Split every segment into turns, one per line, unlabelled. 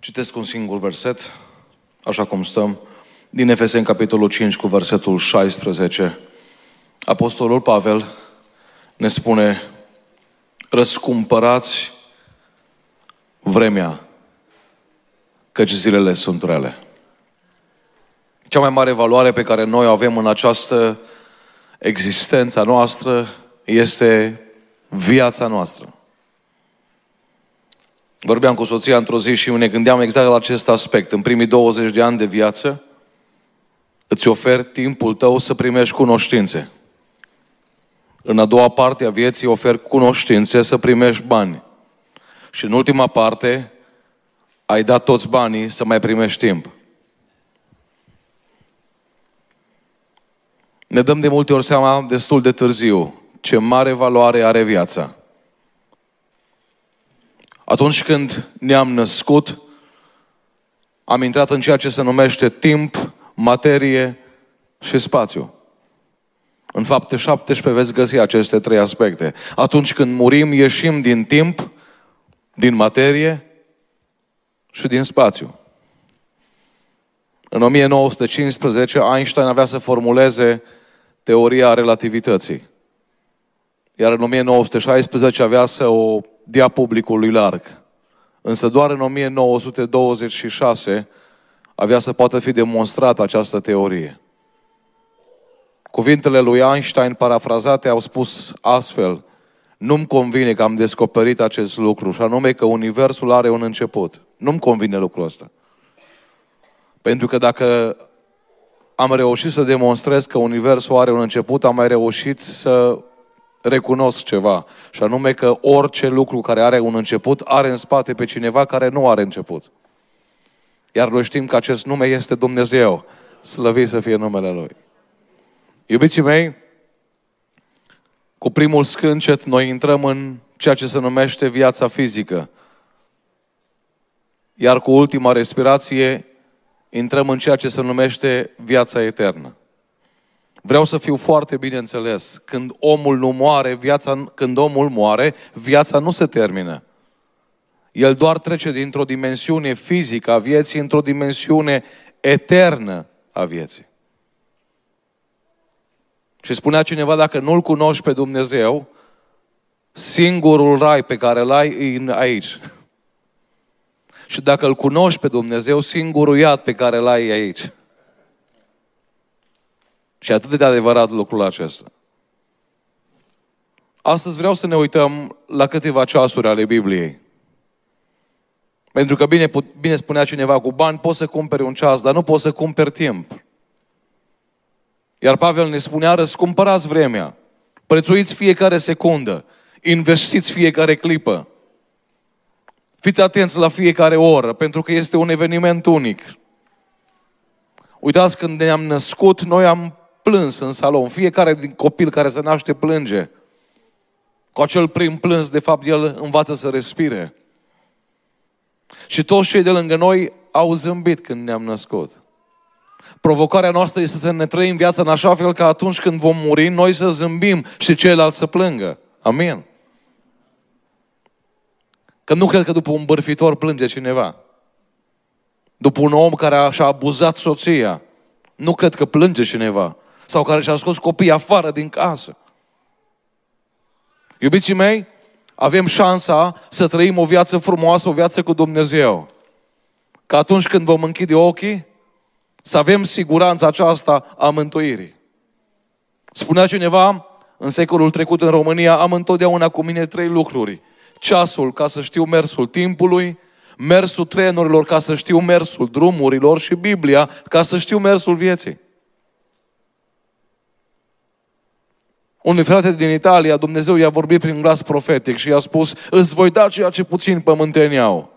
Citesc un singur verset, așa cum stăm, din Efeseni, capitolul 5, cu versetul 16. Apostolul Pavel ne spune, răscumpărați vremea, căci zilele sunt rele. Cea mai mare valoare pe care noi o avem în această existență noastră este viața noastră. Vorbeam cu soția într-o zi și ne gândeam exact la acest aspect. În primii 20 de ani de viață, îți oferi timpul tău să primești cunoștințe. În a doua parte a vieții oferi cunoștințe să primești bani. Și în ultima parte ai dat toți banii să mai primești timp. Ne dăm de multe ori seama destul de târziu ce mare valoare are viața. Atunci când ne-am născut, am intrat în ceea ce se numește timp, materie și spațiu. În fapte 17 veți găsi aceste trei aspecte. Atunci când murim, ieșim din timp, din materie și din spațiu. În 1915, Einstein avea să formuleze teoria relativității. Iar în 1916 avea să o dea publicului larg. Însă doar în 1926 avea să poată fi demonstrată această teorie. Cuvintele lui Einstein parafrazate au spus astfel, nu-mi convine că am descoperit acest lucru, și anume că Universul are un început. Nu-mi convine lucrul ăsta. Pentru că dacă am reușit să demonstrez că Universul are un început, am mai reușit să recunosc ceva. Și anume că orice lucru care are un început are în spate pe cineva care nu are început. Iar noi știm că acest nume este Dumnezeu. Slăvit să fie numele Lui. Iubiții mei, cu primul scâncet noi intrăm în ceea ce se numește viața fizică. Iar cu ultima respirație intrăm în ceea ce se numește viața eternă. Vreau să fiu foarte bine înțeles. Când omul nu moare, viața, când omul moare, viața nu se termină. El doar trece dintr-o dimensiune fizică a vieții într-o dimensiune eternă a vieții. Și spunea cineva, dacă nu-L cunoști pe Dumnezeu, singurul rai pe care îl ai e aici. Și dacă îl cunoști pe Dumnezeu, singurul iad pe care îl ai e aici. Și atât de adevărat lucrul acesta. Astăzi vreau să ne uităm la câteva ceasuri ale Bibliei. Pentru că bine, bine spunea cineva, cu bani poți să cumperi un ceas, dar nu poți să cumperi timp. Iar Pavel ne spunea, răscumpărați vremea, prețuiți fiecare secundă, investiți fiecare clipă. Fiți atenți la fiecare oră, pentru că este un eveniment unic. Uitați, când ne-am născut, noi am plâns în salon. Fiecare din copil care se naște plânge. Cu acel prim plâns, de fapt, el învață să respire. Și toți cei de lângă noi au zâmbit când ne-am născut. Provocarea noastră este să ne trăim viața în așa fel că atunci când vom muri, noi să zâmbim și ceilalți să plângă. Amin. Că nu cred că după un bărfitor plânge cineva. După un om care și-a abuzat soția, nu cred că plânge cineva. Sau care și-a scos copiii afară din casă. Iubiții mei, avem șansa să trăim o viață frumoasă, o viață cu Dumnezeu. Că atunci când vom închide ochii, să avem siguranța aceasta a mântuirii. Spunea cineva, în secolul trecut în România, am întotdeauna cu mine trei lucruri. Ceasul ca să știu mersul timpului, mersul trenurilor ca să știu mersul drumurilor și Biblia ca să știu mersul vieții. Unui frate din Italia, Dumnezeu i-a vorbit prin glas profetic și i-a spus, îți voi da ceea ce puțin pământeni au.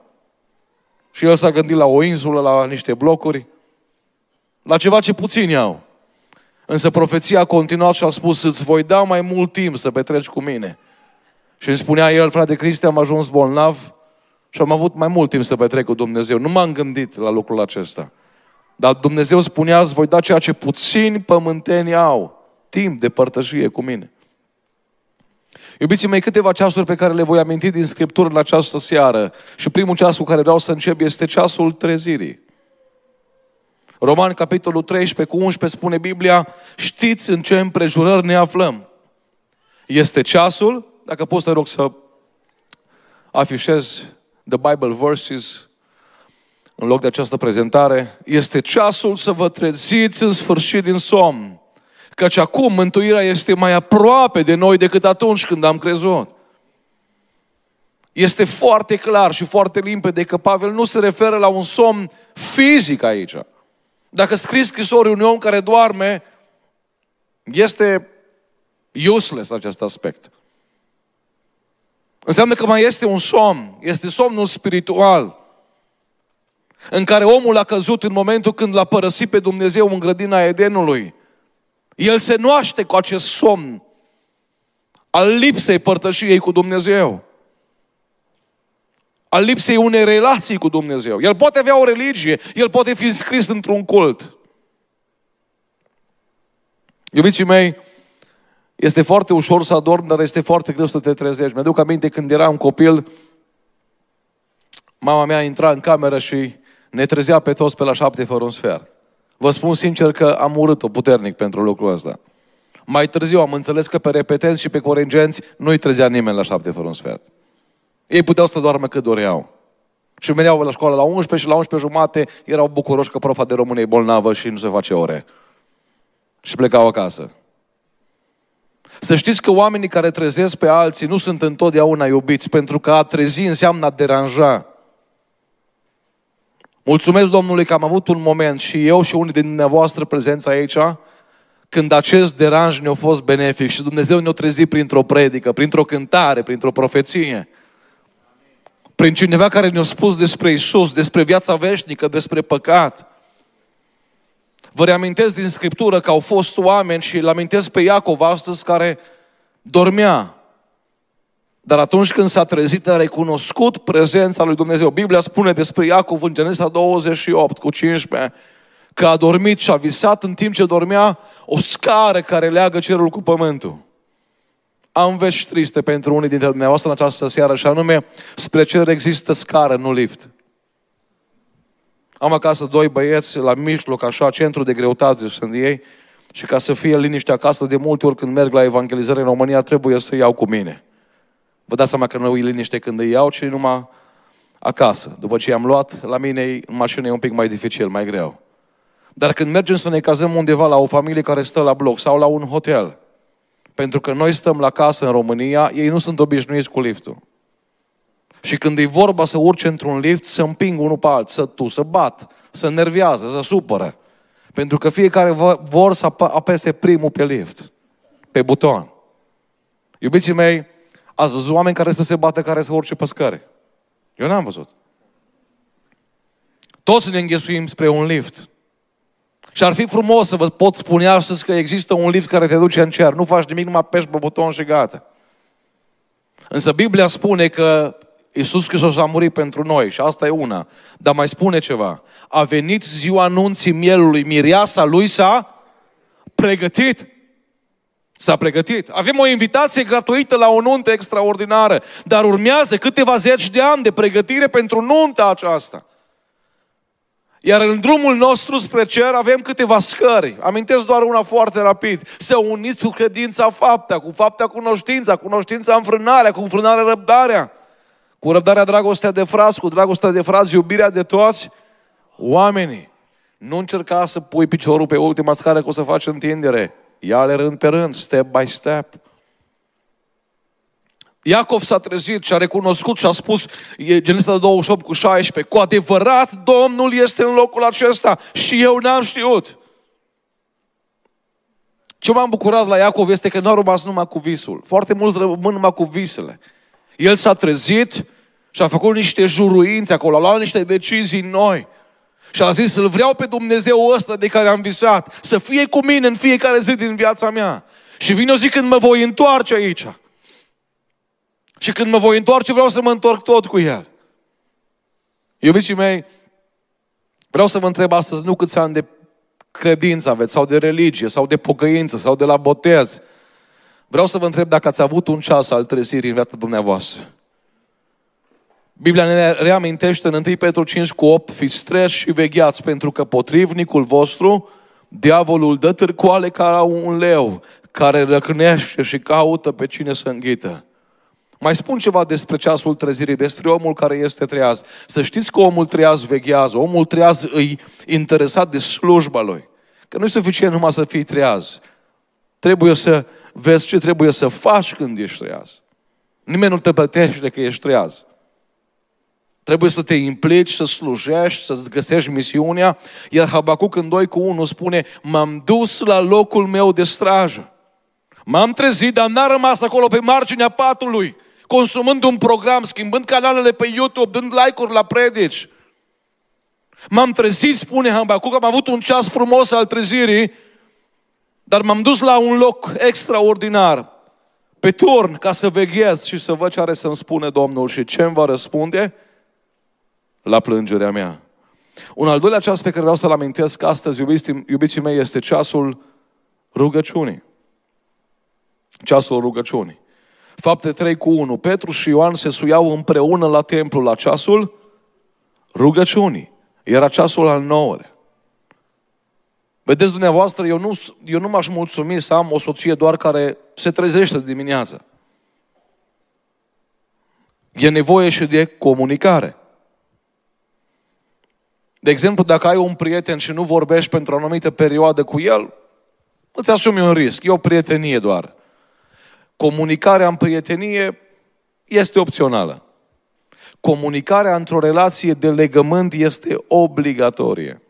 Și el s-a gândit la o insulă, la niște blocuri, la ceva ce puțini au. Însă profeția a continuat și a spus, îți voi da mai mult timp să petreci cu mine. Și îmi spunea el, frate Cristi, am ajuns bolnav și am avut mai mult timp să petrec cu Dumnezeu. Nu m-am gândit la lucrul acesta. Dar Dumnezeu spunea, îți voi da ceea ce puțini pământeni au timp de părtășie cu mine. Iubiții mei, câteva ceasuri pe care le voi aminti din Scriptură în această seară. Și primul ceas cu care vreau să încep este ceasul trezirii. Roman, capitolul 13 cu 11, spune Biblia, știți în ce împrejurări ne aflăm. Este ceasul, dacă poți te rog să afișez the Bible verses în loc de această prezentare, este ceasul să vă treziți în sfârșit din somn. Căci acum mântuirea este mai aproape de noi decât atunci când am crezut. Este foarte clar și foarte limpede că Pavel nu se referă la un somn fizic aici. Dacă scrii scrisori unui om care doarme, este useless acest aspect. Înseamnă că mai este un somn, este somnul spiritual, în care omul a căzut în momentul când l-a părăsit pe Dumnezeu în grădina Edenului. El se noaște cu acest somn al lipsei părtășiei cu Dumnezeu. Al lipsei unei relații cu Dumnezeu. El poate avea o religie, el poate fi înscris într-un cult. Iubiții mei, este foarte ușor să adormi, dar este foarte greu să te trezești. Mi-aduc aminte când eram copil, mama mea intra în cameră și ne trezea pe toți pe la șapte fără un sfert. Vă spun sincer că am urât-o puternic pentru lucrul ăsta. Mai târziu am înțeles că pe repetenți și pe corengenți nu-i trezea nimeni la șapte fără un sfert. Ei puteau să doarmă cât doreau. Și veneau la școală la 11 și la 11 jumate erau bucuroși că profa de română e bolnavă și nu se face ore. Și plecau acasă. Să știți că oamenii care trezesc pe alții nu sunt întotdeauna iubiți, pentru că a trezi înseamnă a deranja. Mulțumesc Domnului că am avut un moment și eu și unii din dumneavoastră prezenți aici, când acest deranj ne-a fost benefic și Dumnezeu ne-a trezit printr-o predică, printr-o cântare, printr-o profeție. Prin cineva care ne-a spus despre Isus, despre viața veșnică, despre păcat. Vă reamintesc din Scriptură că au fost oameni și îl amintesc pe Iacov astăzi care dormea. Dar atunci când s-a trezit, a recunoscut prezența lui Dumnezeu. Biblia spune despre Iacov în Genesa 28 cu 15 că a dormit și a visat în timp ce dormea o scară care leagă cerul cu pământul. Am vești triste pentru unii dintre dumneavoastră în această seară și anume, spre cer există scară, nu lift. Am acasă doi băieți la mijloc, așa, centru de greutate sunt ei, și ca să fie liniște acasă, de multe ori când merg la evangelizare în România, trebuie să iau cu mine. Vă dați seama că nu e liniște când îi iau, ci numai acasă. După ce i-am luat, la mine în mașină e un pic mai dificil, mai greu. Dar când mergem să ne cazăm undeva la o familie care stă la bloc sau la un hotel, pentru că noi stăm la casă în România, ei nu sunt obișnuiți cu liftul. Și când e vorba să urce într-un lift, să împing unul pe altul, să tu, să bat, să nervează, să supără. Pentru că fiecare vor să apese primul pe lift, pe buton. Iubiții mei, ați văzut oameni care să se bată, care să urce pe scări. Eu n-am văzut. Toți ne înghesuim spre un lift. Și ar fi frumos să vă pot spune astăzi că există un lift care te duce în cer. Nu faci nimic, numai pești pe buton și gata. Însă Biblia spune că Iisus Hristos a murit pentru noi și asta e una. Dar mai spune ceva. A venit ziua anunții mielului, mireasa lui s-a pregătit. S-a pregătit. Avem o invitație gratuită la o nuntă extraordinară, dar urmează câteva zeci de ani de pregătire pentru nunta aceasta. Iar în drumul nostru spre cer avem câteva scări. Amintesc doar una foarte rapid. Să uniți cu credința faptea, cu faptea cunoștința, cunoștința înfrânarea, cu înfrânarea răbdarea. Cu răbdarea dragostea de fraz, cu dragostea de fraz, iubirea de toți oamenii. Nu încerca să pui piciorul pe ultima scară că o să faci întindere. Ia-le rând pe rând, step by step. Iacov s-a trezit și a recunoscut și a spus, e Genesa 28 cu 16, cu adevărat Domnul este în locul acesta și eu n-am știut. Ce m-am bucurat la Iacov este că nu a rămas numai cu visul. Foarte mulți rămân numai cu visele. El s-a trezit și a făcut niște juruințe acolo, a luat niște decizii noi. Și a zis, îl vreau pe Dumnezeu ăsta de care am visat, să fie cu mine în fiecare zi din viața mea. Și vine o zi când mă voi întoarce aici. Și când mă voi întoarce, vreau să mă întorc tot cu El. Iubiții mei, vreau să vă întreb astăzi nu câți ani de credință aveți, sau de religie, sau de pocăință, sau de la botez. Vreau să vă întreb dacă ați avut un ceas al trezirii în viața dumneavoastră. Biblia ne reamintește în 1 Petru 5 cu 8, fiți treși și vegheați, pentru că potrivnicul vostru, diavolul dă târcoale ca un leu, care răcnește și caută pe cine să înghită. Mai spun ceva despre ceasul trezirii, despre omul care este treaz. Să știți că omul treaz veghează, omul treaz îi interesat de slujba lui. Că nu e suficient numai să fii treaz. Trebuie să vezi ce trebuie să faci când ești treaz. Nimeni nu te plătește că ești treaz. Trebuie să te implici, să slujești, să-ți găsești misiunea. Iar Habacuc în 2 cu 1 spune, m-am dus la locul meu de strajă. M-am trezit, dar n-a rămas acolo pe marginea patului, consumând un program, schimbând canalele pe YouTube, dând like-uri la predici. M-am trezit, spune Habacuc, am avut un ceas frumos al trezirii, dar m-am dus la un loc extraordinar, pe turn, ca să veghez și să văd ce are să-mi spune Domnul și ce îmi va răspunde la plângerea mea. Un al doilea ceas pe care vreau să-l amintesc astăzi, iubiții, iubiții mei, este ceasul rugăciunii. Ceasul rugăciunii. Fapte 3 cu 1. Petru și Ioan se suiau împreună la templu la ceasul rugăciunii. Era ceasul al nouălea. Vedeți dumneavoastră, eu nu, eu nu m-aș mulțumi să am o soție doar care se trezește dimineața. E nevoie și de comunicare. De exemplu, dacă ai un prieten și nu vorbești pentru o anumită perioadă cu el, îți asumi un risc. E o prietenie doar. Comunicarea în prietenie este opțională. Comunicarea într-o relație de legământ este obligatorie.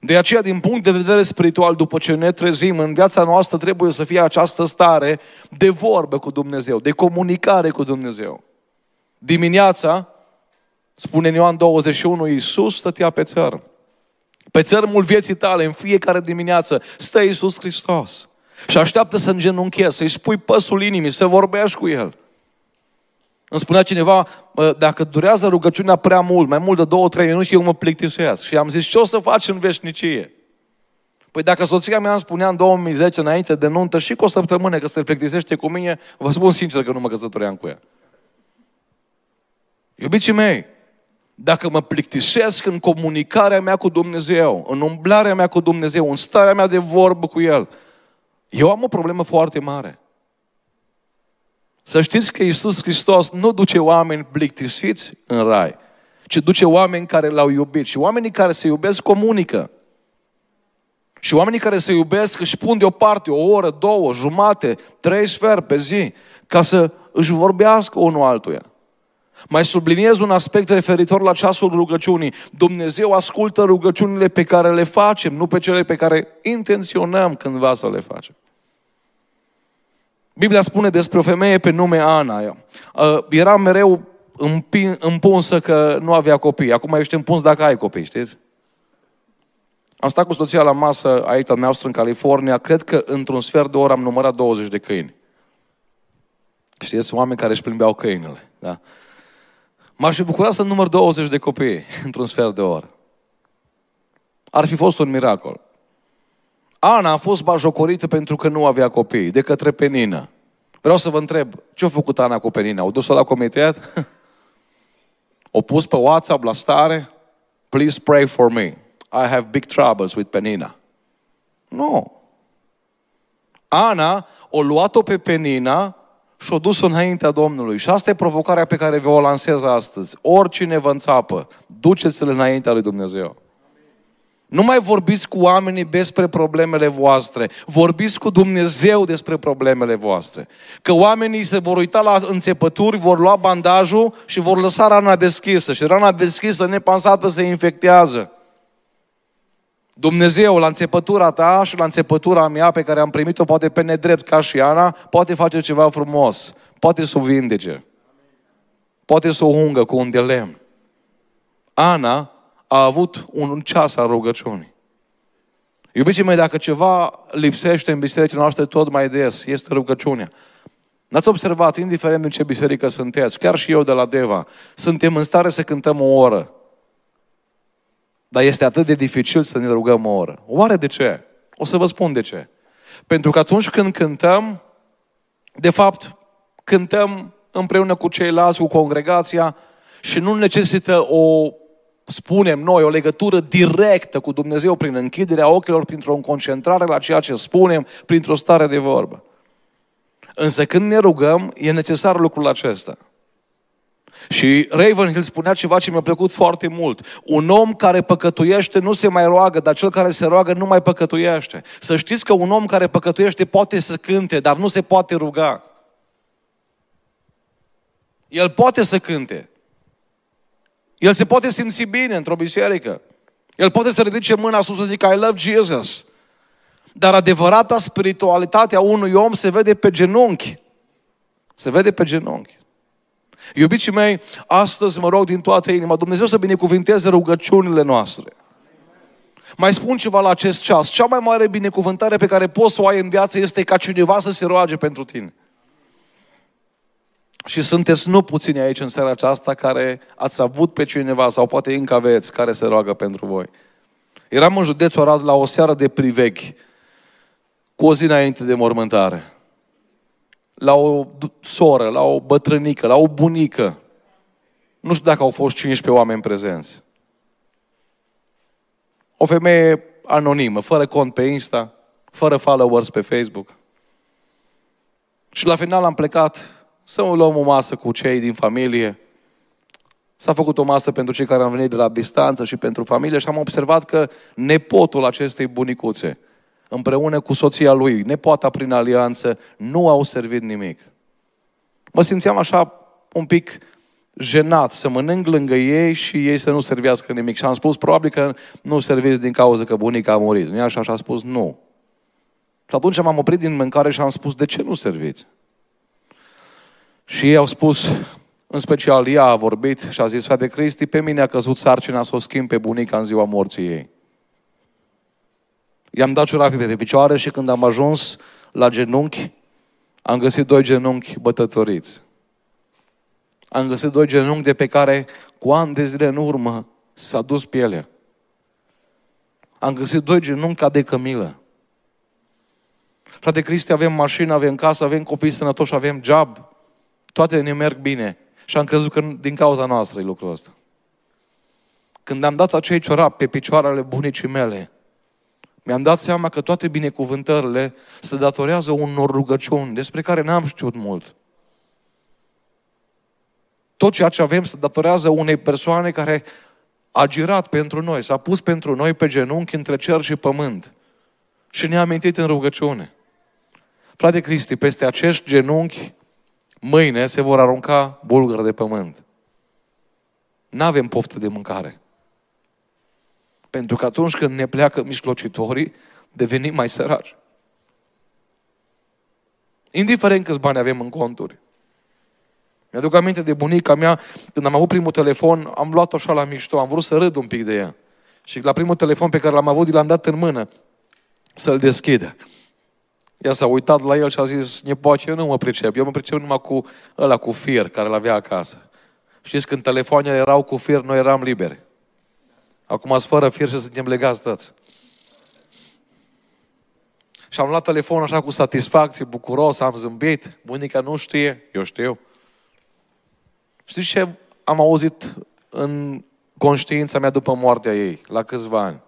De aceea, din punct de vedere spiritual, după ce ne trezim în viața noastră, trebuie să fie această stare de vorbă cu Dumnezeu, de comunicare cu Dumnezeu. Dimineața, spune în Ioan 21, Iisus stătea pe țăr. Pe țărmul vieții tale, în fiecare dimineață, stă Iisus Hristos. Și așteaptă să îngenunchezi, să-i spui păsul inimii, să vorbești cu El. Îmi spunea cineva, dacă durează rugăciunea prea mult, mai mult de două, trei minute, eu mă plictisesc. Și am zis, ce o să faci în veșnicie? Păi dacă soția mea îmi spunea în 2010, înainte de nuntă, și cu o săptămână că se plictisește cu mine, vă spun sincer că nu mă căsătoream cu ea. Iubiții mei, dacă mă plictisesc în comunicarea mea cu Dumnezeu, în umblarea mea cu Dumnezeu, în starea mea de vorbă cu El, eu am o problemă foarte mare. Să știți că Iisus Hristos nu duce oameni plictisiți în rai, ci duce oameni care l-au iubit. Și oamenii care se iubesc comunică. Și oamenii care se iubesc își pun deoparte o oră, două, jumate, trei sferi pe zi, ca să își vorbească unul altuia. Mai subliniez un aspect referitor la ceasul rugăciunii. Dumnezeu ascultă rugăciunile pe care le facem, nu pe cele pe care intenționăm cândva să le facem. Biblia spune despre o femeie pe nume Ana. Uh, era mereu împunsă că nu avea copii. Acum ești împuns dacă ai copii, știți? Am stat cu soția la masă aici, al noastră, în California. Cred că într-un sfert de oră am numărat 20 de câini. Știți, sunt oameni care își plimbeau câinele. Da? M-aș fi bucurat să număr 20 de copii într-un sfert de oră. Ar fi fost un miracol. Ana a fost bajocorită pentru că nu avea copii, de către Penina. Vreau să vă întreb, ce a făcut Ana cu Penina? O dus-o la comitet? o pus pe WhatsApp la stare? Please pray for me. I have big troubles with Penina. Nu. Ana o luat-o pe Penina și o dus înaintea Domnului. Și asta e provocarea pe care vă o lansez astăzi. Oricine vă înțapă, duceți-l înaintea lui Dumnezeu. Nu mai vorbiți cu oamenii despre problemele voastre. Vorbiți cu Dumnezeu despre problemele voastre. Că oamenii se vor uita la înțepături, vor lua bandajul și vor lăsa rana deschisă. Și rana deschisă, nepansată, se infectează. Dumnezeu, la înțepătura ta și la înțepătura mea pe care am primit-o, poate pe nedrept ca și Ana, poate face ceva frumos. Poate să o vindece. Poate să o ungă cu un de lemn. Ana a avut un ceas al rugăciunii. Iubiții mei, dacă ceva lipsește în bisericile noastre tot mai des, este rugăciunea. N-ați observat, indiferent în ce biserică sunteți, chiar și eu de la Deva, suntem în stare să cântăm o oră. Dar este atât de dificil să ne rugăm o oră. Oare de ce? O să vă spun de ce. Pentru că atunci când cântăm, de fapt, cântăm împreună cu ceilalți, cu congregația și nu necesită o, spunem noi, o legătură directă cu Dumnezeu prin închiderea ochilor, printr-o concentrare la ceea ce spunem, printr-o stare de vorbă. Însă când ne rugăm, e necesar lucrul acesta. Și Ravenhill spunea ceva ce mi-a plăcut foarte mult. Un om care păcătuiește nu se mai roagă, dar cel care se roagă nu mai păcătuiește. Să știți că un om care păcătuiește poate să cânte, dar nu se poate ruga. El poate să cânte. El se poate simți bine într-o biserică. El poate să ridice mâna sus să zică I love Jesus. Dar adevărata spiritualitate a unui om se vede pe genunchi. Se vede pe genunchi. Iubiții mei, astăzi mă rog din toată inima, Dumnezeu să binecuvinteze rugăciunile noastre. Mai spun ceva la acest ceas. Cea mai mare binecuvântare pe care poți să o ai în viață este ca cineva să se roage pentru tine. Și sunteți nu puțini aici în seara aceasta care ați avut pe cineva sau poate încă aveți care se roagă pentru voi. Eram în județul Arad la o seară de priveghi cu o zi înainte de mormântare la o soră, la o bătrânică, la o bunică. Nu știu dacă au fost 15 oameni prezenți. O femeie anonimă, fără cont pe Insta, fără followers pe Facebook. Și la final am plecat să luăm o masă cu cei din familie. S-a făcut o masă pentru cei care au venit de la distanță și pentru familie și am observat că nepotul acestei bunicuțe împreună cu soția lui, nepoata prin alianță, nu au servit nimic. Mă simțeam așa un pic jenat să mănânc lângă ei și ei să nu servească nimic. Și am spus, probabil că nu serviți din cauza că bunica a murit. Nu așa? Și a spus, nu. Și atunci m-am oprit din mâncare și am spus, de ce nu serviți? Și ei au spus, în special ea a vorbit și a zis, frate Cristi, pe mine a căzut sarcina să o schimb pe bunica în ziua morții ei. I-am dat ciorapii pe picioare și când am ajuns la genunchi, am găsit doi genunchi bătătoriți. Am găsit doi genunchi de pe care cu ani de zile în urmă s-a dus pielea. Am găsit doi genunchi ca de cămilă. Frate Cristi, avem mașină, avem casă, avem copii sănătoși, avem job. Toate ne merg bine. Și am crezut că din cauza noastră e lucrul ăsta. Când am dat acei ciorapi pe picioarele bunicii mele, mi-am dat seama că toate binecuvântările se datorează unor rugăciuni despre care n-am știut mult. Tot ceea ce avem se datorează unei persoane care a girat pentru noi, s-a pus pentru noi pe genunchi între cer și pământ și ne-a amintit în rugăciune. Frate Cristi, peste acești genunchi, mâine se vor arunca bulgări de pământ. N-avem poftă de mâncare. Pentru că atunci când ne pleacă mișlocitorii, devenim mai săraci. Indiferent câți bani avem în conturi. Mi-aduc aminte de bunica mea, când am avut primul telefon, am luat-o așa la mișto, am vrut să râd un pic de ea. Și la primul telefon pe care l-am avut, l-am dat în mână să-l deschidă. Ea s-a uitat la el și a zis, nepoate, eu nu mă pricep, eu mă pricep numai cu ăla cu fir care l-avea acasă. Știți, când telefoanele erau cu fir, noi eram liberi. Acum ați fără fir și suntem legați toți. Și am luat telefonul așa cu satisfacție, bucuros, am zâmbit. Bunica nu știe, eu știu. Știți ce am auzit în conștiința mea după moartea ei, la câțiva ani?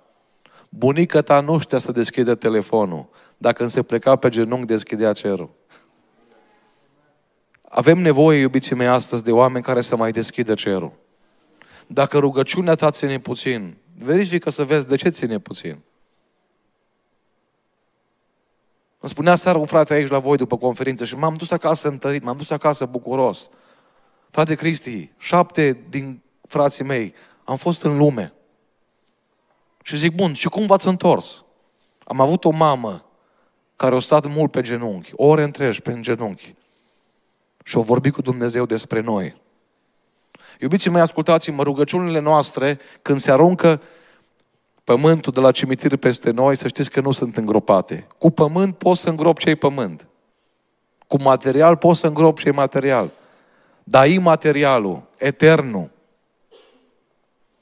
Bunica ta nu știa să deschide telefonul. Dacă când se pleca pe genunchi, deschidea cerul. Avem nevoie, iubiții mei, astăzi de oameni care să mai deschidă cerul. Dacă rugăciunea ta ține puțin, verifică să vezi de ce ține puțin. Îmi spunea seara un frate aici la voi după conferință și m-am dus acasă întărit, m-am dus acasă bucuros. Frate Cristi, șapte din frații mei am fost în lume. Și zic, bun, și cum v-ați întors? Am avut o mamă care a stat mult pe genunchi, ore întregi pe genunchi. Și o vorbit cu Dumnezeu despre noi. Iubiții mei, ascultați-mă, rugăciunile noastre, când se aruncă pământul de la cimitir peste noi, să știți că nu sunt îngropate. Cu pământ poți să îngrop cei pământ. Cu material poți să îngrop cei material. Dar imaterialul, eternul,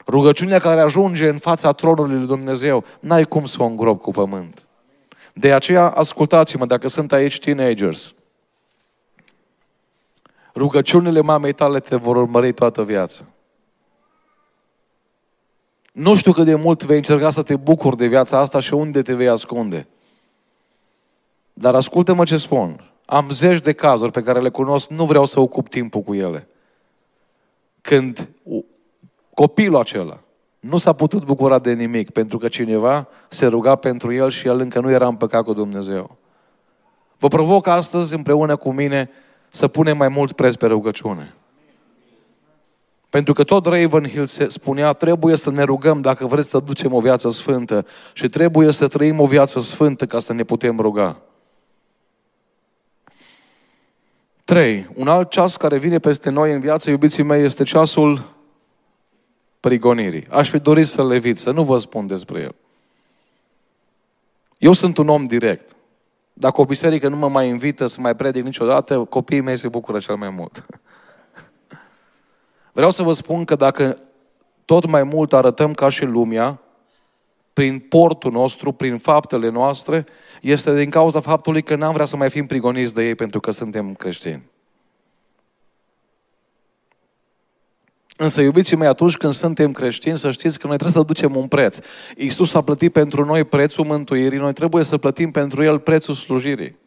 rugăciunea care ajunge în fața tronului lui Dumnezeu, n-ai cum să o îngrop cu pământ. De aceea, ascultați-mă, dacă sunt aici teenagers, rugăciunile mamei tale te vor urmări toată viața. Nu știu cât de mult vei încerca să te bucuri de viața asta și unde te vei ascunde. Dar ascultă-mă ce spun. Am zeci de cazuri pe care le cunosc, nu vreau să ocup timpul cu ele. Când copilul acela nu s-a putut bucura de nimic pentru că cineva se ruga pentru el și el încă nu era împăcat cu Dumnezeu. Vă provoc astăzi împreună cu mine să punem mai mult preț pe rugăciune. Pentru că tot Ravenhill se spunea, trebuie să ne rugăm dacă vreți să ducem o viață sfântă și trebuie să trăim o viață sfântă ca să ne putem ruga. 3. Un alt ceas care vine peste noi în viață, iubiții mei, este ceasul prigonirii. Aș fi dorit să-l evit, să nu vă spun despre el. Eu sunt un om direct. Dacă o biserică nu mă mai invită să mai predic niciodată, copiii mei se bucură cel mai mult. Vreau să vă spun că dacă tot mai mult arătăm ca și lumea, prin portul nostru, prin faptele noastre, este din cauza faptului că n-am vrea să mai fim prigoniți de ei pentru că suntem creștini. Însă, iubiții mei, atunci când suntem creștini, să știți că noi trebuie să ducem un preț. Iisus a plătit pentru noi prețul mântuirii, noi trebuie să plătim pentru El prețul slujirii.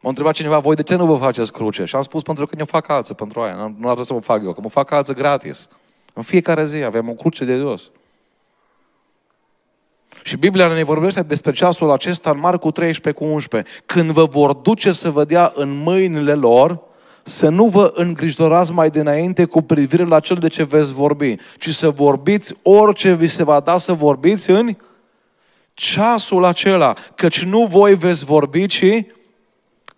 M-a întrebat cineva, voi de ce nu vă faceți cruce? Și am spus, pentru că ne fac alții pentru aia. Nu, nu ar trebui să mă fac eu, că mă fac alții gratis. În fiecare zi avem o cruce de jos. Și Biblia ne vorbește despre ceasul acesta în Marcu 13 cu 11. Când vă vor duce să vă dea în mâinile lor, să nu vă îngrijorați mai dinainte cu privire la cel de ce veți vorbi, ci să vorbiți orice vi se va da să vorbiți în ceasul acela, căci nu voi veți vorbi, ci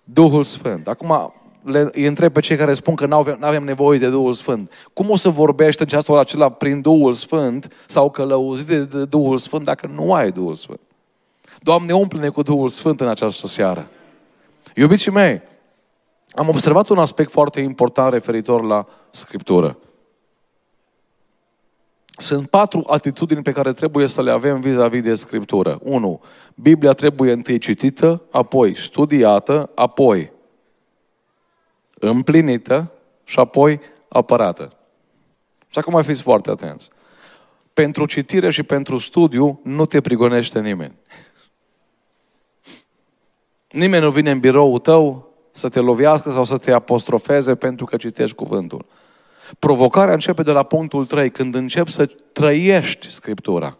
Duhul Sfânt. Acum le, îi întreb pe cei care spun că nu avem, avem nevoie de Duhul Sfânt. Cum o să vorbești în ceasul acela prin Duhul Sfânt sau călăuzit de, de Duhul Sfânt dacă nu ai Duhul Sfânt? Doamne, umple-ne cu Duhul Sfânt în această seară. Iubiții mei, am observat un aspect foarte important referitor la Scriptură. Sunt patru atitudini pe care trebuie să le avem vis-a-vis de Scriptură. Unu, Biblia trebuie întâi citită, apoi studiată, apoi împlinită și apoi apărată. Și acum mai fiți foarte atenți. Pentru citire și pentru studiu nu te prigonește nimeni. Nimeni nu vine în biroul tău să te lovească sau să te apostrofeze pentru că citești cuvântul. Provocarea începe de la punctul 3, când începi să trăiești Scriptura.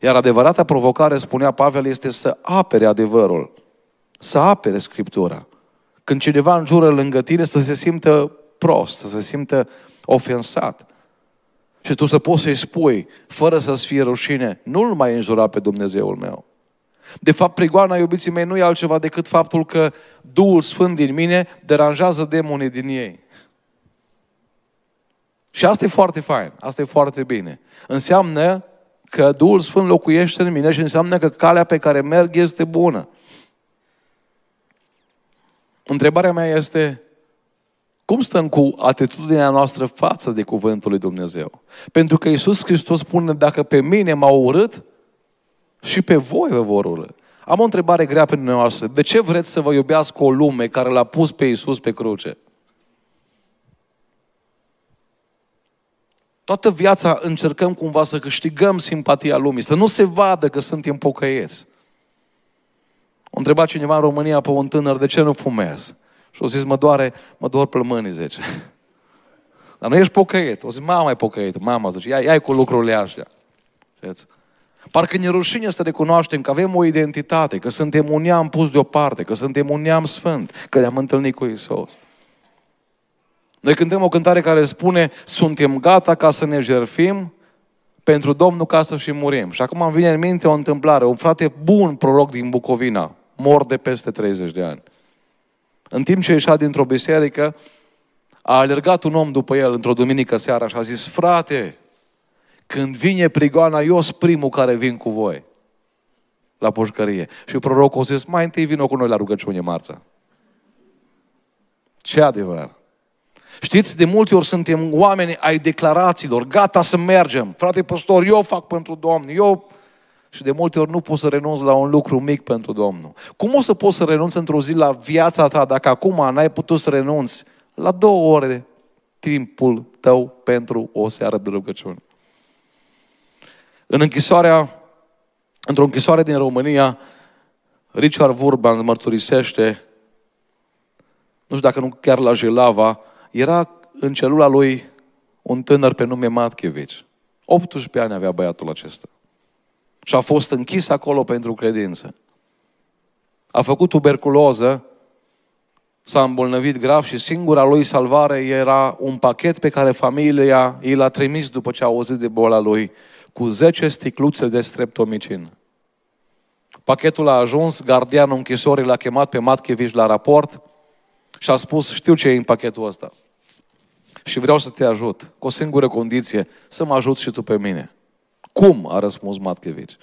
Iar adevărata provocare, spunea Pavel, este să apere adevărul. Să apere Scriptura. Când cineva înjură lângă tine, să se simtă prost, să se simtă ofensat. Și tu să poți să-i spui, fără să-ți fie rușine, nu-L mai înjura pe Dumnezeul meu. De fapt, prigoana, iubiții mei, nu e altceva decât faptul că Duhul Sfânt din mine deranjează demonii din ei. Și asta e foarte fain, asta e foarte bine. Înseamnă că Duhul Sfânt locuiește în mine și înseamnă că calea pe care merg este bună. Întrebarea mea este, cum stăm cu atitudinea noastră față de Cuvântul lui Dumnezeu? Pentru că Iisus Hristos spune, dacă pe mine m-au urât, și pe voi vă vor urâ. Am o întrebare grea pentru dumneavoastră. De ce vreți să vă iubească o lume care l-a pus pe Iisus pe cruce? Toată viața încercăm cumva să câștigăm simpatia lumii, să nu se vadă că suntem pocăieți. O întreba cineva în România pe un tânăr, de ce nu fumezi? Și o zis, mă doare, mă doar plămânii, zice. Dar nu ești pocăit. O zic, mama e pocăit. Mama zice, ia, ia cu lucrurile astea. Știți? Parcă ne rușine să recunoaștem că avem o identitate, că suntem un neam pus deoparte, că suntem un neam sfânt, că ne-am întâlnit cu Isus. Noi cântăm o cântare care spune, suntem gata ca să ne jerfim pentru Domnul ca să și murim. Și acum îmi vine în minte o întâmplare. Un frate bun proroc din Bucovina, mor de peste 30 de ani. În timp ce ieșea dintr-o biserică, a alergat un om după el într-o duminică seara și a zis, frate, când vine prigoana, eu sunt primul care vin cu voi la pușcărie. Și prorocul a zis, mai întâi vină cu noi la rugăciune marța. Ce adevăr! Știți, de multe ori suntem oameni ai declarațiilor, gata să mergem. Frate păstor, eu fac pentru Domn, eu... Și de multe ori nu poți să renunți la un lucru mic pentru Domnul. Cum o să poți să renunți într-o zi la viața ta dacă acum n-ai putut să renunți la două ore timpul tău pentru o seară de rugăciune? În închisoarea, într-o închisoare din România, Richard Vurban mărturisește, nu știu dacă nu chiar la Jelava, era în celula lui un tânăr pe nume Matkevici. 18 ani avea băiatul acesta. Și a fost închis acolo pentru credință. A făcut tuberculoză, s-a îmbolnăvit grav și singura lui salvare era un pachet pe care familia i l-a trimis după ce a auzit de boala lui, cu 10 sticluțe de streptomicin. Pachetul a ajuns, gardianul închisorii l-a chemat pe Matkevici la raport și a spus, știu ce e în pachetul ăsta. Și vreau să te ajut, cu o singură condiție, să mă ajut și tu pe mine. Cum? a răspuns Matkevici.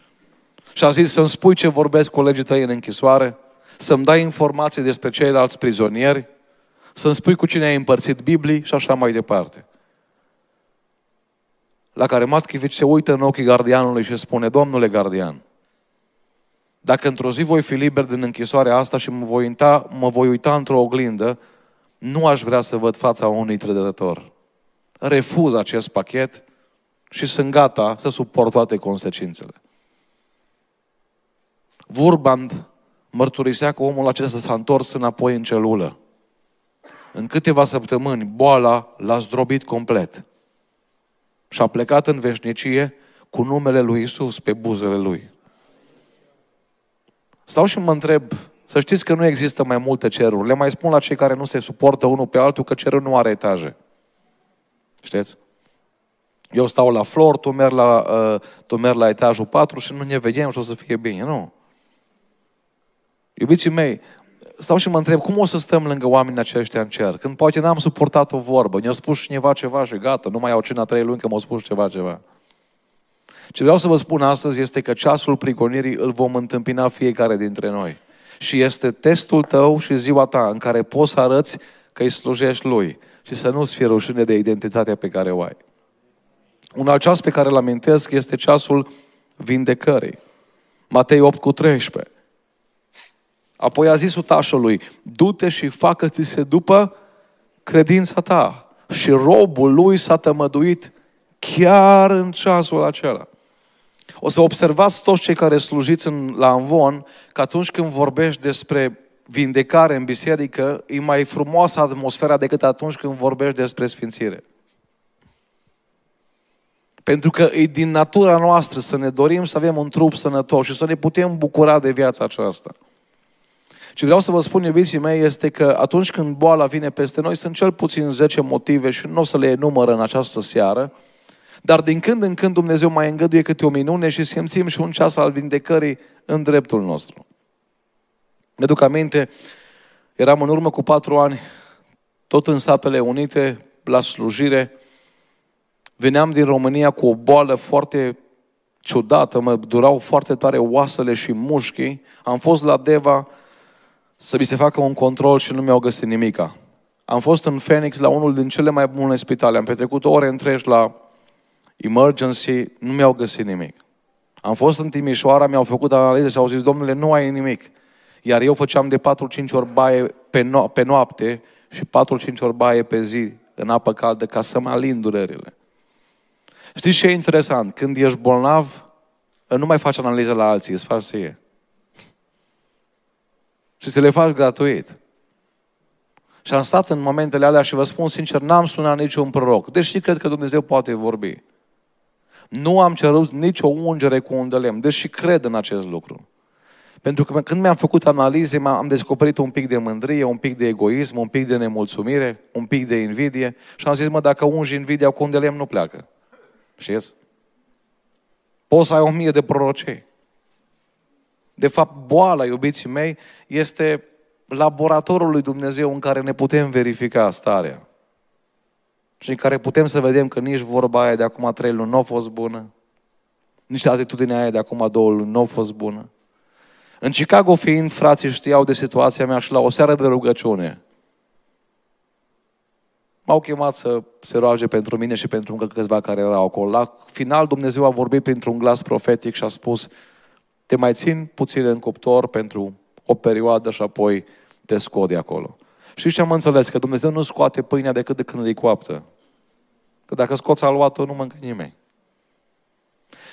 Și a zis să-mi spui ce vorbesc colegii tăi în închisoare, să-mi dai informații despre ceilalți prizonieri, să-mi spui cu cine ai împărțit Biblii și așa mai departe. La care Matkevici se uită în ochii gardianului și spune, Domnule gardian, dacă într-o zi voi fi liber din închisoarea asta și mă voi uita, mă voi uita într-o oglindă, nu aș vrea să văd fața unui trădător. Refuz acest pachet și sunt gata să suport toate consecințele. Vurband mărturisea că omul acesta s-a întors înapoi în celulă. În câteva săptămâni, boala l-a zdrobit complet. Și a plecat în veșnicie cu numele lui Isus pe buzele lui. Stau și mă întreb, să știți că nu există mai multe ceruri. Le mai spun la cei care nu se suportă unul pe altul că cerul nu are etaje. Știți? Eu stau la flor, tu mergi la, uh, tu mergi la etajul 4 și nu ne vedem și o să fie bine. Nu. Iubiții mei, stau și mă întreb, cum o să stăm lângă oamenii aceștia în cer? Când poate n-am suportat o vorbă, ne-a spus cineva ceva și gata, nu mai au cina trei luni că m-au spus ceva, ceva. Ce vreau să vă spun astăzi este că ceasul prigonirii îl vom întâmpina fiecare dintre noi. Și este testul tău și ziua ta în care poți să arăți că îi slujești lui și să nu-ți fie rușine de identitatea pe care o ai. Un alt ceas pe care îl amintesc este ceasul vindecării. Matei 8 cu 13. Apoi a zis utașului, du-te și facă-ți se după credința ta. Și robul lui s-a tămăduit chiar în ceasul acela. O să observați toți cei care slujiți în, la Anvon că atunci când vorbești despre vindecare în biserică, e mai frumoasă atmosfera decât atunci când vorbești despre sfințire. Pentru că e din natura noastră să ne dorim să avem un trup sănătos și să ne putem bucura de viața aceasta. Și vreau să vă spun, iubiții mei, este că atunci când boala vine peste noi, sunt cel puțin 10 motive și nu o să le enumăr în această seară, dar din când în când Dumnezeu mai îngăduie câte o minune și simțim și un ceas al vindecării în dreptul nostru. Ne duc aminte, eram în urmă cu patru ani, tot în Statele Unite, la slujire. Veneam din România cu o boală foarte ciudată, mă durau foarte tare oasele și mușchii. Am fost la Deva să mi se facă un control și nu mi-au găsit nimica. Am fost în Phoenix la unul din cele mai bune spitale. Am petrecut ore întregi la emergency, nu mi-au găsit nimic. Am fost în Timișoara, mi-au făcut analize și au zis, domnule, nu ai nimic. Iar eu făceam de 4-5 ori baie pe, no- pe noapte și 4-5 ori baie pe zi în apă caldă ca să mă alin durerile. Știți ce e interesant? Când ești bolnav, nu mai faci analize la alții, îți faci să e. Și să le faci gratuit. Și am stat în momentele alea și vă spun sincer, n-am sunat niciun proroc. Deși cred că Dumnezeu poate vorbi. Nu am cerut nicio ungere cu un de lemn, deși cred în acest lucru. Pentru că când mi-am făcut analize, am descoperit un pic de mândrie, un pic de egoism, un pic de nemulțumire, un pic de invidie și am zis, mă, dacă ungi invidia cu un de lemn, nu pleacă. Știți? Poți să ai o mie de prorocei. De fapt, boala, iubiții mei, este laboratorul lui Dumnezeu în care ne putem verifica starea. Și în care putem să vedem că nici vorba aia de acum trei luni nu a fost bună, nici atitudinea aia de acum două luni nu a fost bună. În Chicago fiind, frații știau de situația mea și la o seară de rugăciune, m-au chemat să se roage pentru mine și pentru încă câțiva care erau acolo. La final Dumnezeu a vorbit printr-un glas profetic și a spus, te mai țin puțin în cuptor pentru o perioadă și apoi te scot de acolo. Și ce am înțeles? Că Dumnezeu nu scoate pâinea decât de când e coaptă. Că dacă scoți aluatul, nu mănâncă nimeni.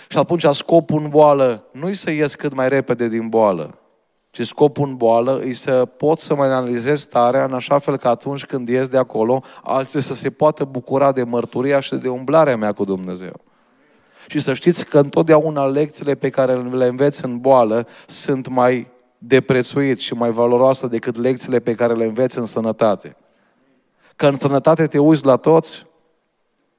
Și atunci scopul în boală nu-i să ies cât mai repede din boală, ci scopul în boală e să pot să mă analizez starea în așa fel că atunci când ies de acolo, alții să se poată bucura de mărturia și de umblarea mea cu Dumnezeu. Și să știți că întotdeauna lecțiile pe care le înveți în boală sunt mai deprețuit și mai valoroasă decât lecțiile pe care le înveți în sănătate. Că în sănătate te uiți la toți,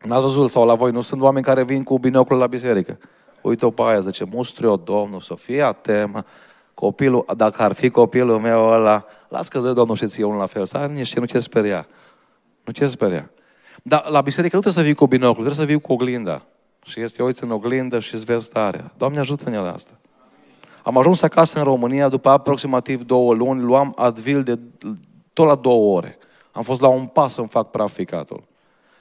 n-ați văzut sau la voi, nu sunt oameni care vin cu binocul la biserică. Uite-o pe aia, zice, mustri-o Domnul, să fie atemă, copilul, dacă ar fi copilul meu ăla, las că de Domnul și ție unul la fel, să niște, nu ce speria. Nu ce speria. Dar la biserică nu trebuie să vii cu binocul, trebuie să vii cu oglinda. Și este, uiți în oglindă și îți vezi starea. Doamne ajută-ne la asta. Am ajuns acasă în România după aproximativ două luni, luam Advil de tot la două ore. Am fost la un pas să-mi fac praficatul.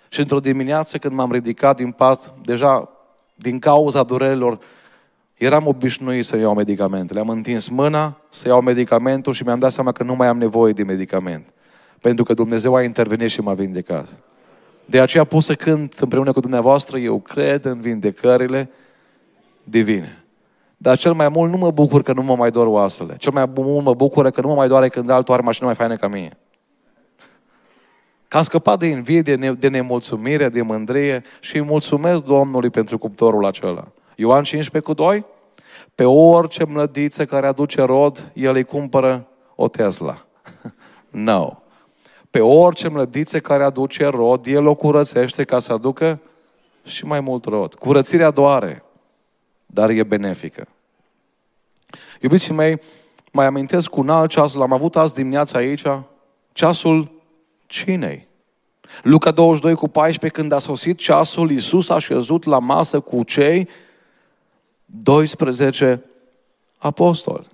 Și într-o dimineață când m-am ridicat din pat, deja din cauza durerilor, eram obișnuit să iau medicamente. Le-am întins mâna să iau medicamentul și mi-am dat seama că nu mai am nevoie de medicament. Pentru că Dumnezeu a intervenit și m-a vindecat. De aceea pot să cânt împreună cu dumneavoastră, eu cred în vindecările divine. Dar cel mai mult nu mă bucur că nu mă mai dor oasele. Cel mai mult mă bucur că nu mă mai doare când altul are mașină mai faină ca mine. Că am scăpat de invidie, de nemulțumire, de mândrie și îi mulțumesc Domnului pentru cuptorul acela. Ioan 15 cu 2? Pe orice mlădiță care aduce rod, el îi cumpără o Tesla. no. Pe orice mlădiță care aduce rod, el o curățește ca să aducă și mai mult rod. Curățirea doare dar e benefică. Iubiții mei, mai amintesc cu un alt ceas, l-am avut azi dimineața aici, ceasul cinei. Luca 22 cu 14, când a sosit ceasul, Iisus a șezut la masă cu cei 12 apostoli.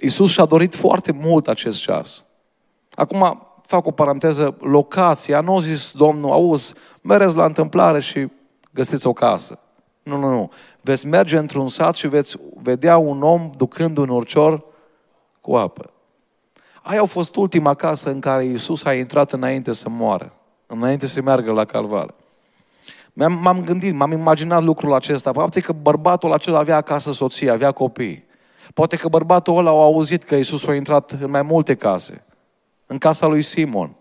Iisus și-a dorit foarte mult acest ceas. Acum fac o paranteză, locația, nu a zis Domnul, auzi, mereți la întâmplare și găsiți o casă. Nu, nu, nu. Veți merge într-un sat și veți vedea un om ducând un urcior cu apă. Aia a fost ultima casă în care Iisus a intrat înainte să moară, înainte să meargă la calvar. M-am gândit, m-am imaginat lucrul acesta. Poate că bărbatul acela avea acasă soție, avea copii. Poate că bărbatul ăla a auzit că Iisus a intrat în mai multe case. În casa lui Simon,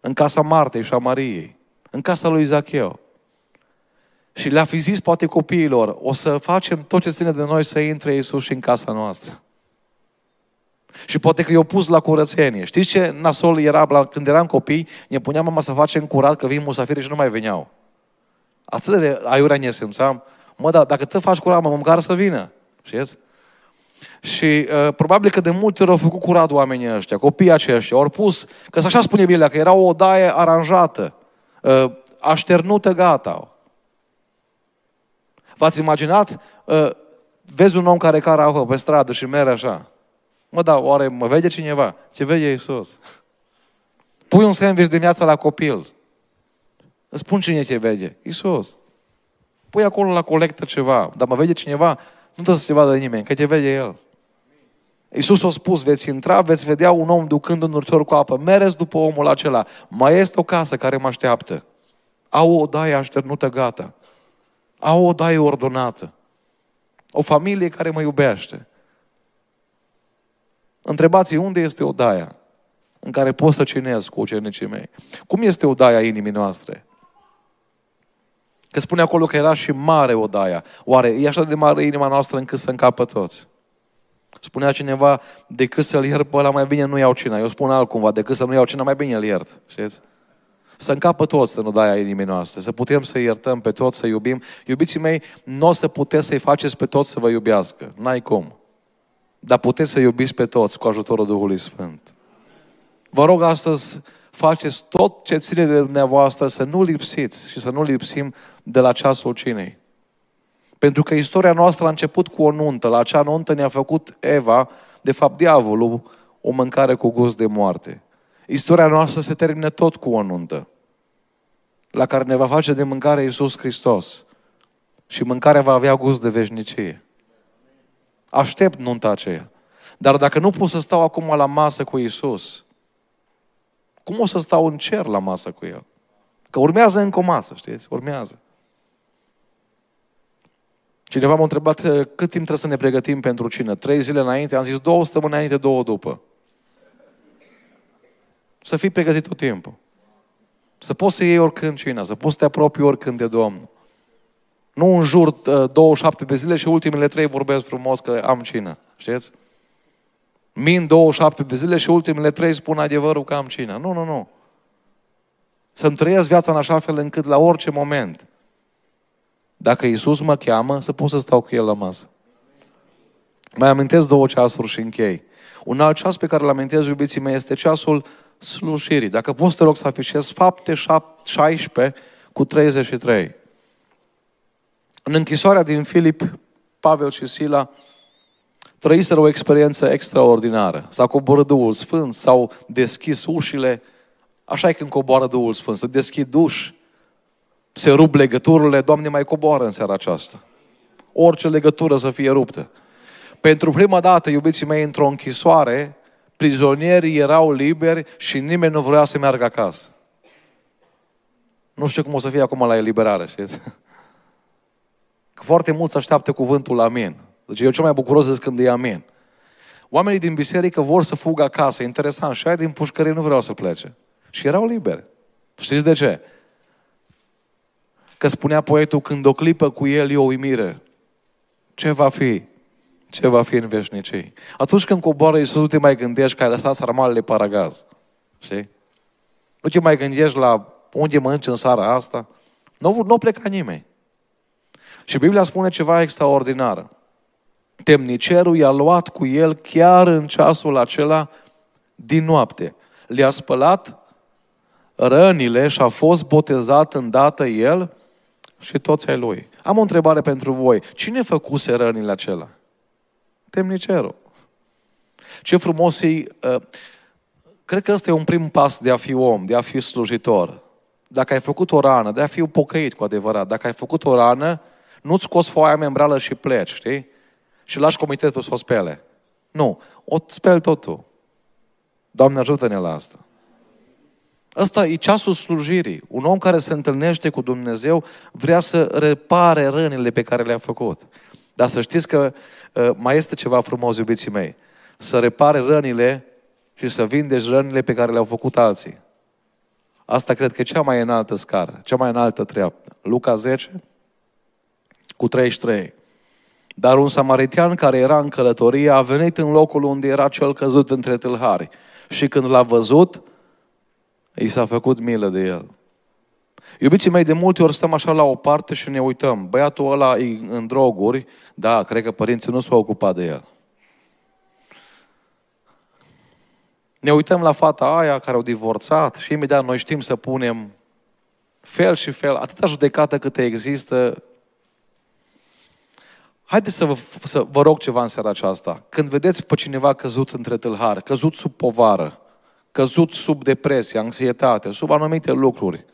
în casa Martei și a Mariei, în casa lui Zacheu. Și le-a fi zis poate copiilor, o să facem tot ce ține de noi să intre Iisus și în casa noastră. Și poate că i-au pus la curățenie. Știți ce nasol era la, când eram copii? Ne punea mama să facem curat că vin musafiri și nu mai veneau. Atât de aiurea ne simțeam. Mă, dar dacă te faci curat, mă, măcar să vină. Știți? Și uh, probabil că de multe ori au făcut curat oamenii ăștia, copiii aceștia. Au pus, că așa spune Biblia, că era o odaie aranjată, uh, așternută gata. V-ați imaginat? Uh, vezi un om care care apă pe stradă și merge așa. Mă, da, oare mă vede cineva? Ce vede Iisus? Pui un sandwich dimineața la copil. Îți spun cine te vede. Iisus. Pui acolo la colectă ceva, dar mă vede cineva, nu trebuie să se vadă nimeni, că te vede El. Iisus a spus, veți intra, veți vedea un om ducând un urcior cu apă. Mereți după omul acela. Mai este o casă care mă așteaptă. Au o daie așternută gata au o daie ordonată. O familie care mă iubește. Întrebați unde este odaia în care pot să cinez cu ucenicii mei. Cum este odaia inimii noastre? Că spune acolo că era și mare odaia. Oare e așa de mare inima noastră încât să încapă toți? Spunea cineva, decât să-l iert pe ăla, mai bine nu iau cina. Eu spun altcumva, decât să nu iau cina, mai bine îl iert. Știți? Să încapă toți să nu dai a inimii noastre, să putem să iertăm pe toți, să iubim. Iubiții mei, nu o să puteți să-i faceți pe toți să vă iubească. N-ai cum. Dar puteți să iubiți pe toți cu ajutorul Duhului Sfânt. Vă rog astăzi, faceți tot ce ține de dumneavoastră să nu lipsiți și să nu lipsim de la ceasul cinei. Pentru că istoria noastră a început cu o nuntă. La acea nuntă ne-a făcut Eva, de fapt diavolul, o mâncare cu gust de moarte. Istoria noastră se termină tot cu o nuntă, la care ne va face de mâncare Iisus Hristos. Și mâncarea va avea gust de veșnicie. Aștept nunta aceea. Dar dacă nu pot să stau acum la masă cu Isus, cum o să stau în cer la masă cu El? Că urmează încă o masă, știți? Urmează. Cineva m-a întrebat că cât timp trebuie să ne pregătim pentru cină. Trei zile înainte, am zis două săptămâni înainte, două după. Să fii pregătit tot timpul. Să poți să iei oricând cina, să poți să te apropii oricând de Domnul. Nu în jur 27 uh, de zile și ultimele trei vorbesc frumos că am cină. Știți? Min 27 de zile și ultimele trei spun adevărul că am cină. Nu, nu, nu. Să-mi trăiesc viața în așa fel încât la orice moment, dacă Isus mă cheamă, să pot să stau cu El la masă. Mai amintesc două ceasuri și închei. Un alt ceas pe care îl amintez, iubiții mei, este ceasul slujirii. Dacă poți, te rog să afișez fapte 16 cu 33. În închisoarea din Filip, Pavel și Sila trăiseră o experiență extraordinară. S-a coborât Duhul Sfânt, s-au deschis ușile. Așa e când coboară Duhul Sfânt, să deschid uși, se rup legăturile, Doamne, mai coboară în seara aceasta. Orice legătură să fie ruptă. Pentru prima dată, iubiții mei, într-o închisoare, prizonierii erau liberi și nimeni nu vrea să meargă acasă. Nu știu cum o să fie acum la eliberare, știți? Că foarte mulți așteaptă cuvântul amin. Deci eu cel mai bucuros zic când e amin. Oamenii din biserică vor să fugă acasă. Interesant. Și aia din pușcărie nu vreau să plece. Și erau liberi. Știți de ce? Că spunea poetul, când o clipă cu el e o uimire. Ce va fi? Ce va fi în veșnicii? Atunci când coboară Iisus, nu te mai gândești că ai lăsat sarmalele paragaz. Știi? Nu te mai gândești la unde mănânci în seara asta. Nu, nu pleca nimeni. Și Biblia spune ceva extraordinar. Temnicerul i-a luat cu el chiar în ceasul acela din noapte. Le-a spălat rănile și a fost botezat îndată el și toți ai lui. Am o întrebare pentru voi. Cine făcuse rănile acelea? Temnicerul. Ce frumos e... Uh, cred că ăsta e un prim pas de a fi om, de a fi slujitor. Dacă ai făcut o rană, de a fi pocăit cu adevărat. Dacă ai făcut o rană, nu-ți scoți foaia membrală și pleci, știi? Și lași comitetul să o spele. Nu. O speli totul. Doamne ajută-ne la asta. Ăsta e ceasul slujirii. Un om care se întâlnește cu Dumnezeu vrea să repare rănile pe care le-a făcut. Dar să știți că uh, mai este ceva frumos, iubiții mei. Să repare rănile și să vindeci rănile pe care le-au făcut alții. Asta cred că e cea mai înaltă scară, cea mai înaltă treaptă. Luca 10, cu 33. Dar un samaritian care era în călătorie a venit în locul unde era cel căzut între tâlhari. Și când l-a văzut, i s-a făcut milă de el. Iubiții mei, de multe ori stăm așa la o parte și ne uităm. Băiatul ăla e în droguri, da, cred că părinții nu s-au ocupat de el. Ne uităm la fata aia care au divorțat și imediat noi știm să punem fel și fel, atâta judecată cât există, Haideți să vă, să vă rog ceva în seara aceasta. Când vedeți pe cineva căzut între tâlhari, căzut sub povară, căzut sub depresie, anxietate, sub anumite lucruri,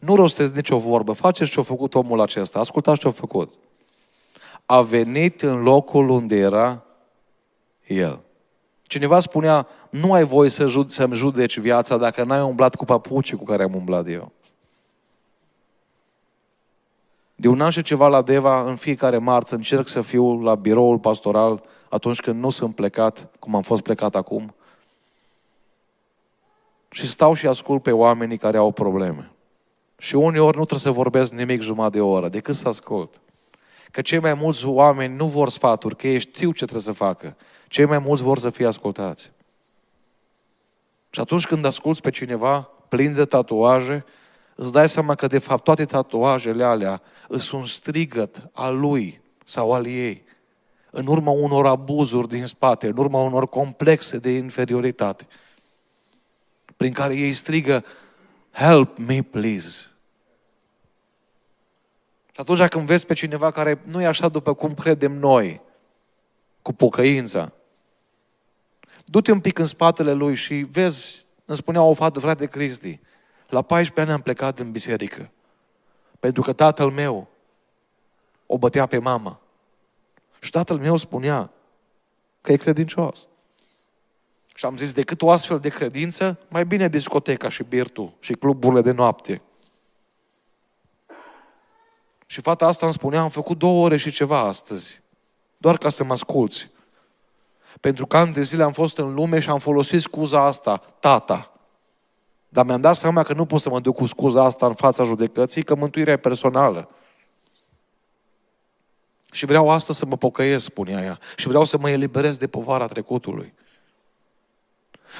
nu rosteți nicio vorbă. Faceți ce a făcut omul acesta. Ascultați ce a făcut. A venit în locul unde era el. Cineva spunea, nu ai voie să jud- să-mi judeci viața dacă n-ai umblat cu papucii cu care am umblat eu. De un an și ceva la Deva, în fiecare marță încerc să fiu la biroul pastoral atunci când nu sunt plecat, cum am fost plecat acum. Și stau și ascult pe oamenii care au probleme. Și uneori nu trebuie să vorbesc nimic jumătate de oră, decât să ascult. Că cei mai mulți oameni nu vor sfaturi, că ei știu ce trebuie să facă. Cei mai mulți vor să fie ascultați. Și atunci când asculți pe cineva plin de tatuaje, îți dai seama că de fapt toate tatuajele alea sunt un strigăt al lui sau al ei. În urma unor abuzuri din spate, în urma unor complexe de inferioritate, prin care ei strigă, help me please. Și atunci când vezi pe cineva care nu e așa după cum credem noi, cu pocăința, du-te un pic în spatele lui și vezi, îmi spunea o fată, frate Cristi, la 14 ani am plecat în biserică. Pentru că tatăl meu o bătea pe mama. Și tatăl meu spunea că e credincios. Și am zis, decât o astfel de credință, mai bine discoteca și birtul și cluburile de noapte. Și fata asta îmi spunea, am făcut două ore și ceva astăzi. Doar ca să mă asculți. Pentru că ani de zile am fost în lume și am folosit scuza asta, tata. Dar mi-am dat seama că nu pot să mă duc cu scuza asta în fața judecății, că mântuirea e personală. Și vreau asta să mă pocăiesc, spunea ea. Și vreau să mă eliberez de povara trecutului.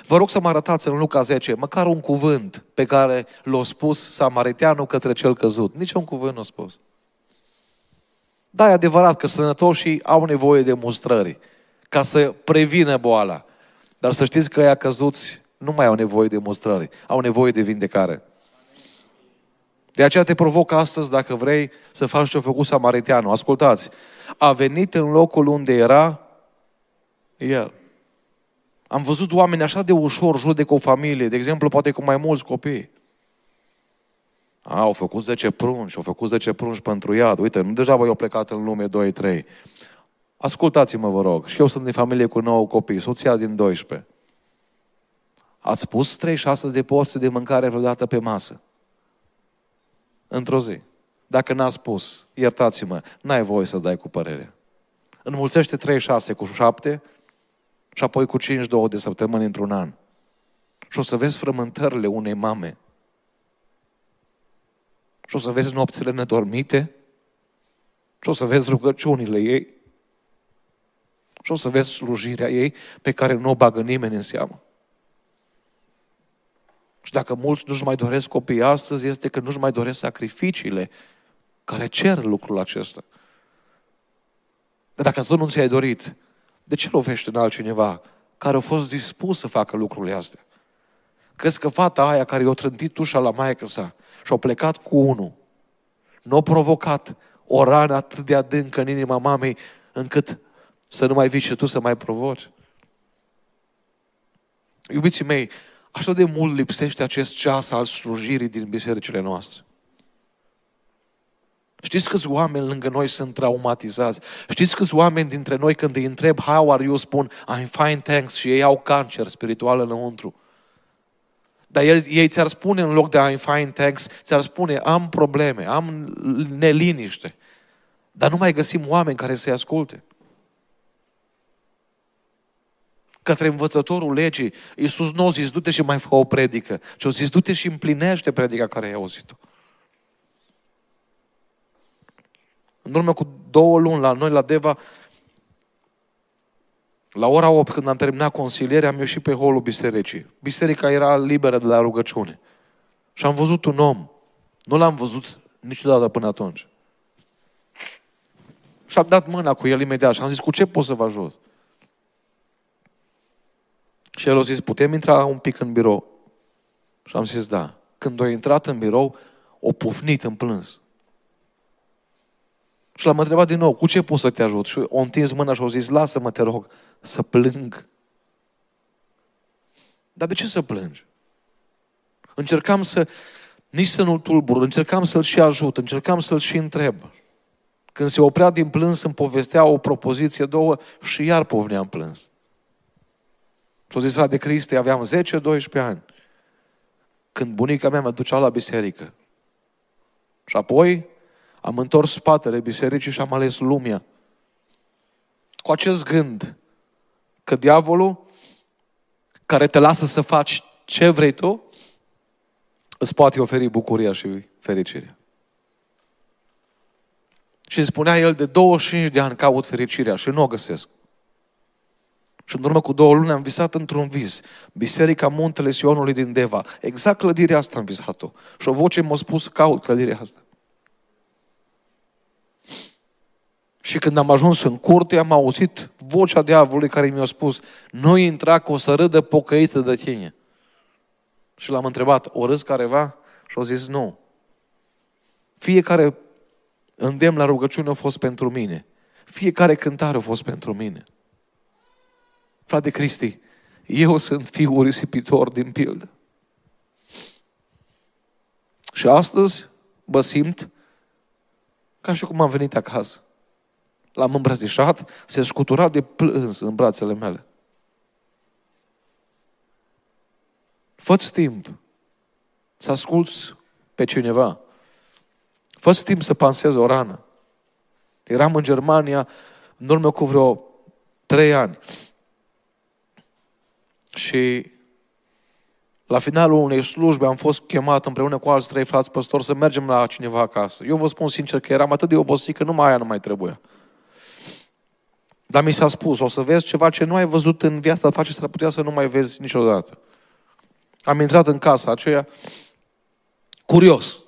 Vă rog să mă arătați în Luca 10, măcar un cuvânt pe care l-a spus Samariteanul către cel căzut. Nici un cuvânt nu a spus. Da, e adevărat că sănătoșii au nevoie de mustrări ca să prevină boala. Dar să știți că ea căzuți nu mai au nevoie de mustrări, au nevoie de vindecare. De aceea te provoc astăzi, dacă vrei, să faci ce a făcut Samariteanul. Ascultați, a venit în locul unde era el. Am văzut oameni așa de ușor judecă o familie, de exemplu, poate cu mai mulți copii. A, au făcut 10 prunci, au făcut 10 prunci pentru iad. Uite, nu deja au plecat în lume 2-3. Ascultați-mă, vă rog. Și eu sunt din familie cu 9 copii, soția din 12. Ați pus 36 de porții de mâncare vreodată pe masă? Într-o zi. Dacă n-ați spus, iertați-mă, n-ai voie să dai cu părere. Înmulțește 36 cu 7 și apoi cu 5-2 de săptămâni într-un an. Și o să vezi frământările unei mame. Și o să vezi nopțile nedormite. Și o să vezi rugăciunile ei. Și o să vezi slujirea ei pe care nu o bagă nimeni în seamă. Și dacă mulți nu-și mai doresc copii astăzi, este că nu-și mai doresc sacrificiile care cer lucrul acesta. Dar dacă tu nu ți-ai dorit, de ce lovești în altcineva care a fost dispus să facă lucrurile astea? Crezi că fata aia care i-a trântit ușa la maică sa și a plecat cu unul, nu a provocat o rană atât de adâncă în inima mamei încât să nu mai vii și tu să mai provoci? Iubiții mei, așa de mult lipsește acest ceas al slujirii din bisericile noastre. Știți câți oameni lângă noi sunt traumatizați? Știți câți oameni dintre noi când îi întreb how are you spun I'm fine thanks și ei au cancer spiritual înăuntru. Dar el, ei ți-ar spune în loc de I'm fine thanks, ți-ar spune am probleme, am neliniște. Dar nu mai găsim oameni care să-i asculte. Către învățătorul legii, Iisus nu a zis, du-te și mai fă o predică, ci a zis, du-te și împlinește predica care ai auzit-o. În urmă cu două luni la noi, la Deva, la ora 8, când am terminat consilierea, am ieșit pe holul bisericii. Biserica era liberă de la rugăciune. Și am văzut un om. Nu l-am văzut niciodată până atunci. Și am dat mâna cu el imediat și am zis, cu ce pot să vă ajut? Și el a zis, putem intra un pic în birou? Și am zis, da. Când a intrat în birou, o pufnit în plâns. Și l-am întrebat din nou, cu ce pot să te ajut? Și o întins mâna și o zis, lasă-mă, te rog, să plâng. Dar de ce să plângi? Încercam să, nici să nu-l tulbur, încercam să-l și ajut, încercam să-l și întreb. Când se oprea din plâns, îmi povestea o propoziție, două și iar povnea în plâns. Și-o zis, de Cristi, aveam 10-12 ani. Când bunica mea mă ducea la biserică. Și apoi am întors spatele bisericii și am ales lumea. Cu acest gând că diavolul care te lasă să faci ce vrei tu, îți poate oferi bucuria și fericirea. Și spunea el, de 25 de ani caut fericirea și nu o găsesc. Și în urmă cu două luni am visat într-un vis. Biserica Muntele Sionului din Deva. Exact clădirea asta am visat-o. Și o voce m-a spus, caut clădirea asta. Și când am ajuns în curte, am auzit vocea diavolului care mi-a spus, nu intra că o să râdă pocăiță de tine. Și l-am întrebat, o râs careva? Și au zis, nu. Fiecare îndemn la rugăciune a fost pentru mine. Fiecare cântare a fost pentru mine. Frate Cristi, eu sunt fiul risipitor din pildă. Și astăzi mă simt ca și cum am venit acasă. L-am îmbrățișat, se scutura de plâns în brațele mele. Fă-ți timp să asculți pe cineva. fă timp să pansezi o rană. Eram în Germania în urmă cu vreo trei ani. Și la finalul unei slujbe am fost chemat împreună cu alți trei frați păstori să mergem la cineva acasă. Eu vă spun sincer că eram atât de obosit că numai aia nu mai trebuia. Dar mi s-a spus, o să vezi ceva ce nu ai văzut în viața ta ce s-ar putea să nu mai vezi niciodată. Am intrat în casa aceea curios.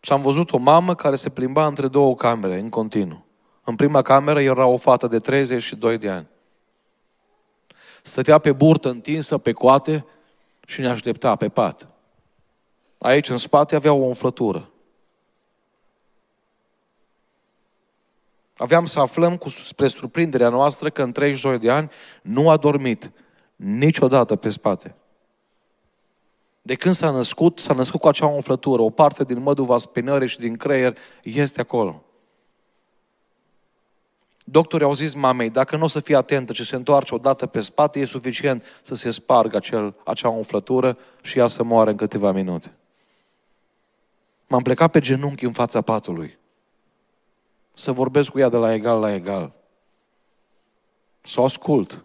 Și am văzut o mamă care se plimba între două camere, în continuu. În prima cameră era o fată de 32 de ani. Stătea pe burtă întinsă, pe coate și ne aștepta pe pat. Aici, în spate, avea o umflătură. Aveam să aflăm, cu, spre surprinderea noastră, că în 32 de ani nu a dormit niciodată pe spate. De când s-a născut, s-a născut cu acea umflătură. O parte din măduva spinării și din creier este acolo. Doctorii au zis mamei, dacă nu o să fie atentă și se întoarce odată pe spate, e suficient să se spargă acel, acea umflătură și ea să moară în câteva minute. M-am plecat pe genunchi în fața patului. Să vorbesc cu ea de la egal la egal. Să o ascult.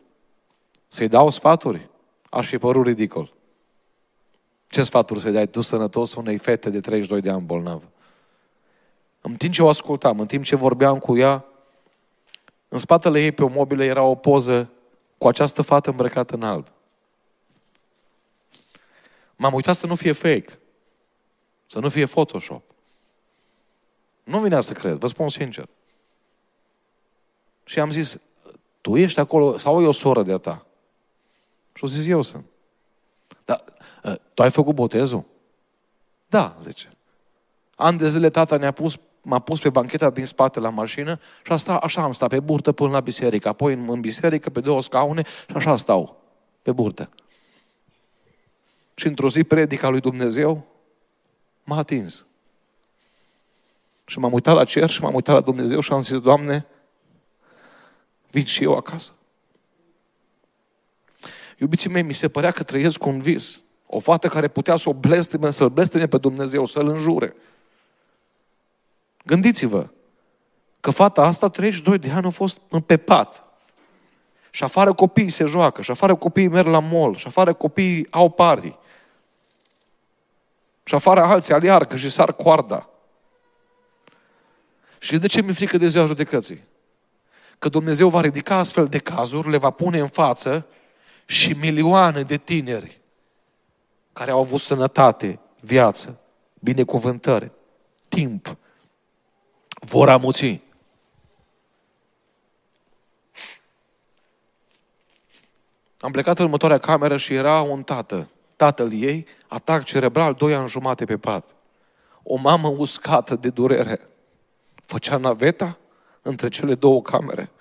Să-i dau sfaturi. Aș fi părut ridicol. Ce sfaturi să-i dai tu sănătos unei fete de 32 de ani bolnavă? În timp ce o ascultam, în timp ce vorbeam cu ea, în spatele ei pe o mobilă era o poză cu această fată îmbrăcată în alb. M-am uitat să nu fie fake. Să nu fie Photoshop. Nu vinea să cred, vă spun sincer. Și am zis, tu ești acolo sau e o soră de-a ta? Și au zis, eu sunt. Dar ă, tu ai făcut botezul? Da, zice. An de zile tata ne-a pus m-a pus pe bancheta din spate la mașină și asta, așa am stat pe burtă până la biserică. Apoi în, în biserică pe două scaune și așa stau pe burtă. Și într-o zi predica lui Dumnezeu m-a atins. Și m-am uitat la cer și m-am uitat la Dumnezeu și am zis, Doamne, vin și eu acasă. Iubiții mei, mi se părea că trăiesc cu un vis. O fată care putea să o blesteme, să-L blesteme pe Dumnezeu, să-L înjure. Gândiți-vă că fata asta 32 de ani a fost pe pat. Și afară copiii se joacă, și afară copiii merg la mall, și afară copiii au party. Și afară alții aliarcă și sar coarda. Și de ce mi-e frică de ziua judecății? Că Dumnezeu va ridica astfel de cazuri, le va pune în față și milioane de tineri care au avut sănătate, viață, binecuvântare, timp, vor amuți. Am plecat în următoarea cameră și era un tată. Tatăl ei, atac cerebral, doi ani jumate pe pat. O mamă uscată de durere. Făcea naveta între cele două camere,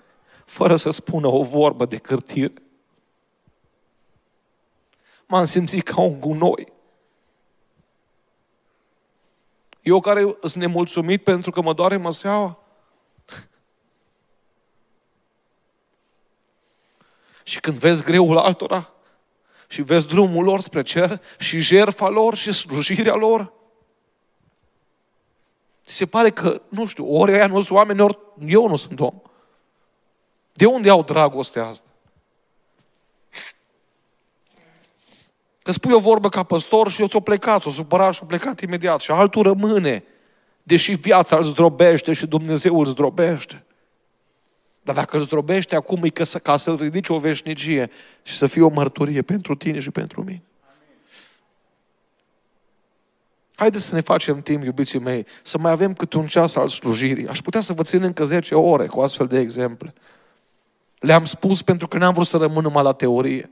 fără să spună o vorbă de cârtire. M-am simțit ca un gunoi. Eu care sunt nemulțumit pentru că mă doare măseaua? și când vezi greul altora și vezi drumul lor spre cer și jerfa lor și slujirea lor, ți se pare că, nu știu, ori aia nu sunt oameni, ori eu nu sunt om. De unde au dragostea asta? Că spui o vorbă ca păstor și eu ți-o plecat, s-o supărat și o plecat imediat. Și altul rămâne, deși viața îl zdrobește și Dumnezeu îl zdrobește. Dar dacă îl zdrobește acum e ca, să, ca să-l ridici o veșnicie și să fie o mărturie pentru tine și pentru mine. Haideți să ne facem timp, iubiții mei, să mai avem câte un ceas al slujirii. Aș putea să vă țin încă 10 ore cu astfel de exemple. Le-am spus pentru că n-am vrut să rămân numai la teorie.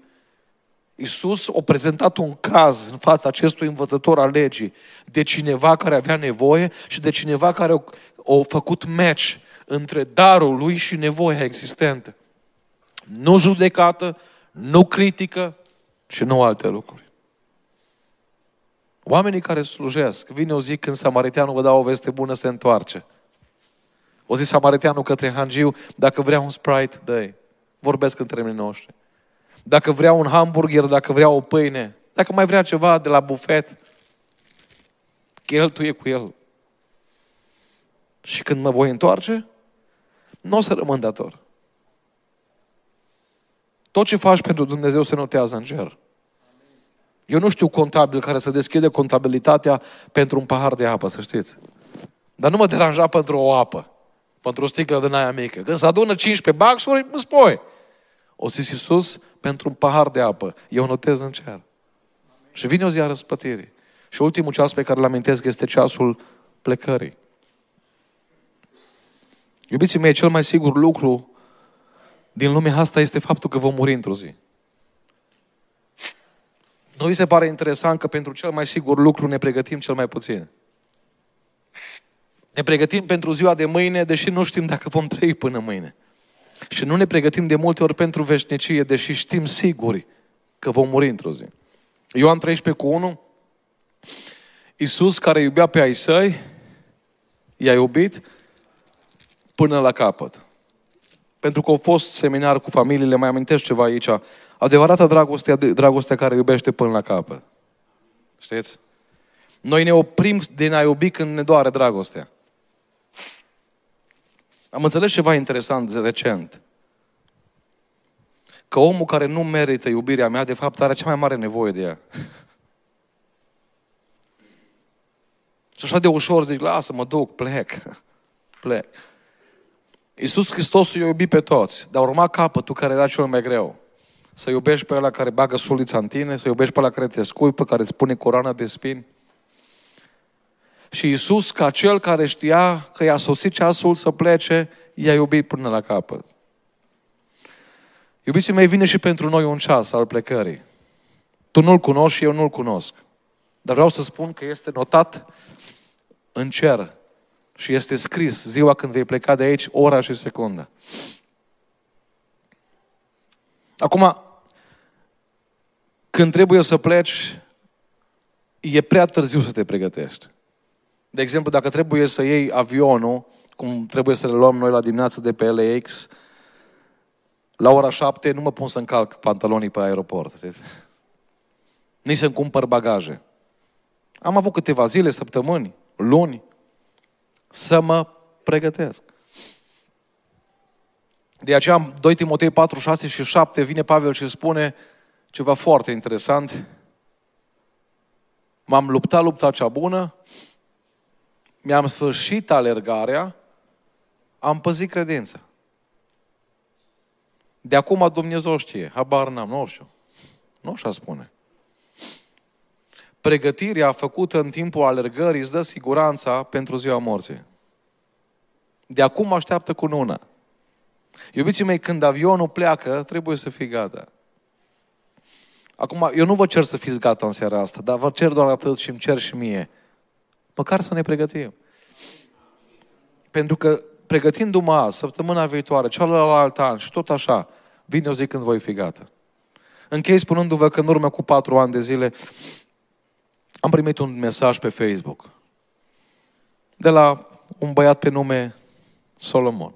Iisus a prezentat un caz în fața acestui învățător al legii de cineva care avea nevoie și de cineva care a, a făcut match între darul lui și nevoia existentă. Nu judecată, nu critică și nu alte lucruri. Oamenii care slujesc, vine o zi când samariteanul vă dau o veste bună, se întoarce. O zis samariteanul către hangiu, dacă vrea un Sprite, dă Vorbesc în termenii noștri. Dacă vrea un hamburger, dacă vrea o pâine, dacă mai vrea ceva de la bufet, cheltuie cu el. Și când mă voi întoarce, nu o să rămân dator. Tot ce faci pentru Dumnezeu se notează în cer. Eu nu știu contabil care să deschide contabilitatea pentru un pahar de apă, să știți. Dar nu mă deranja pentru o apă, pentru o sticlă din aia mică. Când se adună 15 baxuri, mă spui. O zis Iisus, pentru un pahar de apă. Eu notez în cer. Și vine o zi a răsplătirii. Și ultimul ceas pe care îl amintesc este ceasul plecării. Iubiții mei, cel mai sigur lucru din lumea asta este faptul că vom muri într-o zi. Nu vi se pare interesant că pentru cel mai sigur lucru ne pregătim cel mai puțin? Ne pregătim pentru ziua de mâine, deși nu știm dacă vom trăi până mâine. Și nu ne pregătim de multe ori pentru veșnicie, deși știm siguri că vom muri într-o zi. Ioan 13 cu 1, Iisus care iubea pe ai săi, i-a iubit până la capăt. Pentru că au fost seminar cu familiile, mai amintesc ceva aici. Adevărata dragoste, dragostea care iubește până la capăt. Știți? Noi ne oprim de a iubi când ne doare dragostea. Am înțeles ceva interesant recent. Că omul care nu merită iubirea mea, de fapt, are cea mai mare nevoie de ea. Și așa de ușor zic, lasă, mă duc, plec. Plec. Iisus Hristos i-a iubit pe toți, dar urma capătul care era cel mai greu. Să iubești pe ăla care bagă sulița în tine, să iubești pe ăla care te scuipă, care îți pune coroana de spini. Și Iisus, ca cel care știa că i-a sosit ceasul să plece, i-a iubit până la capăt. Iubiții mei, vine și pentru noi un ceas al plecării. Tu nu-l cunoști și eu nu-l cunosc. Dar vreau să spun că este notat în cer și este scris ziua când vei pleca de aici, ora și secunda. Acum, când trebuie să pleci, e prea târziu să te pregătești. De exemplu, dacă trebuie să iei avionul, cum trebuie să le luăm noi la dimineață de pe LAX, la ora șapte nu mă pun să încalc pantalonii pe aeroport. Nici să-mi cumpăr bagaje. Am avut câteva zile, săptămâni, luni, să mă pregătesc. De aceea, 2 Timotei 4, 6 și 7, vine Pavel și spune ceva foarte interesant. M-am luptat lupta cea bună, mi-am sfârșit alergarea, am păzit credința. De acum Dumnezeu știe, habar n-am, nu știu. Nu așa spune. Pregătirea făcută în timpul alergării îți dă siguranța pentru ziua morții. De acum așteaptă cu nuna. Iubiții mei, când avionul pleacă, trebuie să fii gata. Acum, eu nu vă cer să fiți gata în seara asta, dar vă cer doar atât și îmi cer și mie. Măcar să ne pregătim. Pentru că pregătindu-mă azi, săptămâna viitoare, cealaltă an și tot așa, vine o zi când voi fi gata. Închei spunându-vă că în urmă cu patru ani de zile am primit un mesaj pe Facebook de la un băiat pe nume Solomon.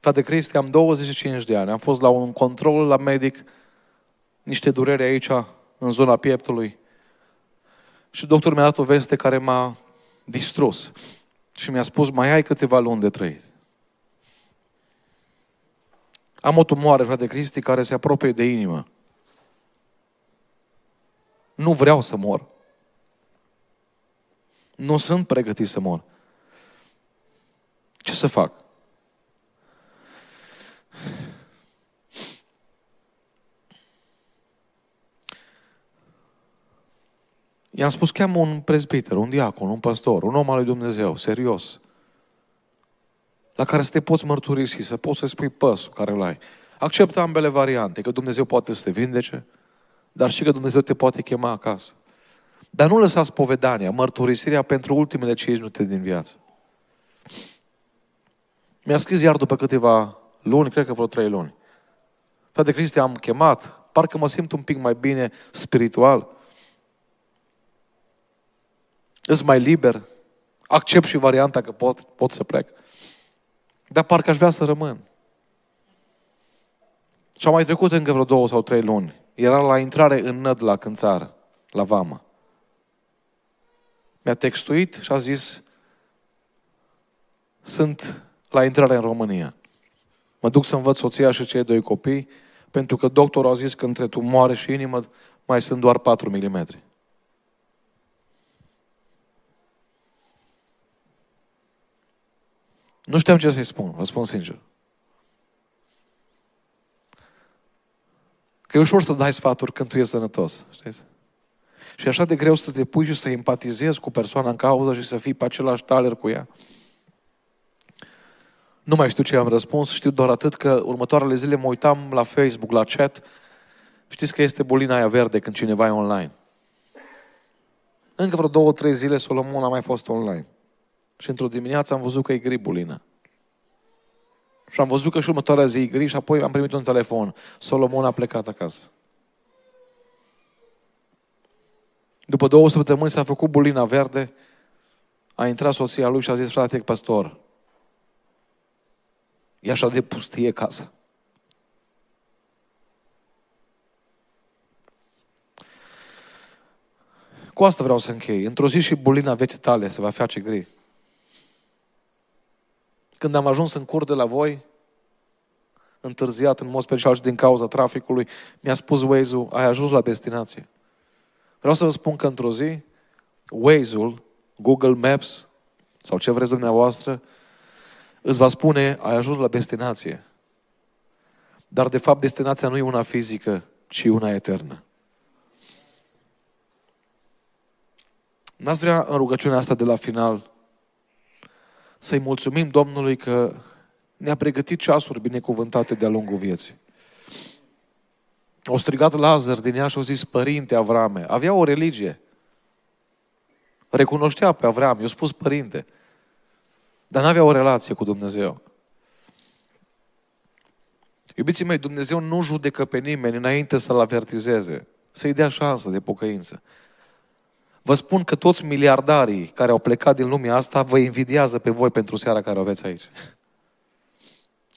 Frate Cristi, am 25 de ani. Am fost la un control la medic, niște dureri aici, în zona pieptului. Și doctorul mi-a dat o veste care m-a distrus. Și mi-a spus, mai ai câteva luni de trăit. Am o tumoare, frate Cristi, care se apropie de inimă. Nu vreau să mor. Nu sunt pregătit să mor. Ce să fac? I-am spus, cheamă un prezbiter, un diacon, un pastor, un om al lui Dumnezeu, serios, la care să te poți mărturisi, să poți să spui păsul care îl ai. Acceptă ambele variante, că Dumnezeu poate să te vindece, dar și că Dumnezeu te poate chema acasă. Dar nu lăsa spovedania, mărturisirea pentru ultimele 5 minute din viață. Mi-a scris iar după câteva luni, cred că vreo trei luni. Frate Cristi, am chemat, parcă mă simt un pic mai bine spiritual. Îs mai liber, Accept și varianta că pot, pot să plec. Dar parcă aș vrea să rămân. Și au mai trecut încă vreo două sau trei luni. Era la intrare în năd la cânțară, la vamă. Mi-a textuit și a zis, sunt la intrare în România. Mă duc să învăț soția și cei doi copii, pentru că doctorul a zis că între tumoare și inimă mai sunt doar 4 mm. Nu știam ce să-i spun, vă spun sincer. Că e ușor să dai sfaturi când tu ești sănătos. Știți? Și e așa de greu să te pui și să empatizezi cu persoana în cauză și să fii pe același taler cu ea. Nu mai știu ce am răspuns, știu doar atât că următoarele zile mă uitam la Facebook, la chat. Știți că este bolina aia verde când cineva e online. Încă vreo două, trei zile Solomon a mai fost online. Și într-o dimineață am văzut că e gri bulina. Și am văzut că și următoarea zi e gri și apoi am primit un telefon. Solomon a plecat acasă. După două săptămâni s-a făcut bulina verde, a intrat soția lui și a zis, frate pastor, e așa de pustie casa. Cu asta vreau să închei. Într-o zi și bulina vieții tale se va face gri. Când am ajuns în cur de la voi, întârziat în mod special și din cauza traficului, mi-a spus Waze-ul, ai ajuns la destinație. Vreau să vă spun că într-o zi, Waze-ul, Google Maps sau ce vreți dumneavoastră, îți va spune, ai ajuns la destinație. Dar de fapt destinația nu e una fizică, ci una eternă. N-ați vrea în rugăciunea asta de la final să-i mulțumim Domnului că ne-a pregătit ceasuri binecuvântate de-a lungul vieții. O strigat Lazar din ea și au zis, Părinte Avrame, avea o religie. Recunoștea pe Avram, i-a spus Părinte. Dar n-avea o relație cu Dumnezeu. Iubiții mei, Dumnezeu nu judecă pe nimeni înainte să-l avertizeze, să-i dea șansă de pocăință. Vă spun că toți miliardarii care au plecat din lumea asta vă invidiază pe voi pentru seara care o aveți aici.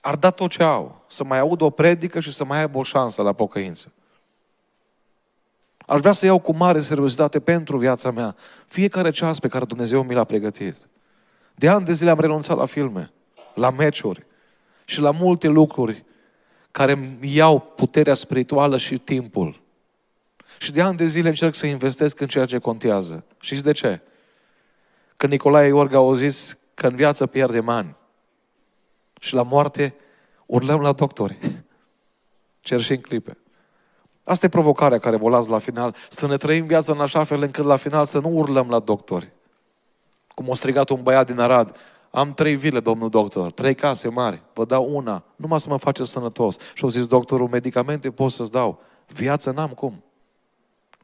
Ar da tot ce au, să mai aud o predică și să mai aibă o șansă la pocăință. Aș vrea să iau cu mare seriozitate pentru viața mea fiecare ceas pe care Dumnezeu mi l-a pregătit. De ani de zile am renunțat la filme, la meciuri și la multe lucruri care îmi iau puterea spirituală și timpul. Și de ani de zile încerc să investesc în ceea ce contează. Știți de ce? Că Nicolae Iorga a zis că în viață pierdem ani. Și la moarte urlăm la doctori. Cer și în clipe. Asta e provocarea care vă las la final. Să ne trăim viața în așa fel încât la final să nu urlăm la doctori. Cum a strigat un băiat din Arad. Am trei vile, domnul doctor, trei case mari, vă dau una, numai să mă faceți sănătos. Și au zis doctorul, medicamente pot să-ți dau, viață n-am cum.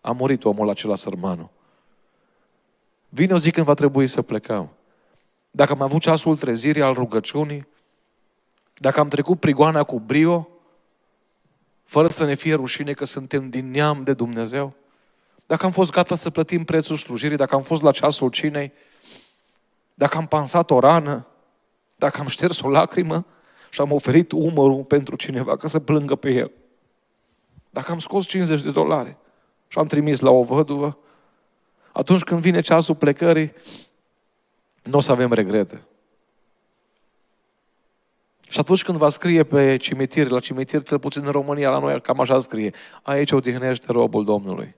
A murit omul acela sărmanul. Vine o zi când va trebui să plecăm. Dacă am avut ceasul trezirii al rugăciunii, dacă am trecut prigoana cu brio, fără să ne fie rușine că suntem din neam de Dumnezeu, dacă am fost gata să plătim prețul slujirii, dacă am fost la ceasul cinei, dacă am pansat o rană, dacă am șters o lacrimă și am oferit umărul pentru cineva ca să plângă pe el, dacă am scos 50 de dolari, și am trimis la o văduvă, atunci când vine ceasul plecării, nu o să avem regrete. Și atunci când va scrie pe cimitir, la cimitir, cel puțin în România, la noi, cam așa scrie, aici odihnește robul Domnului.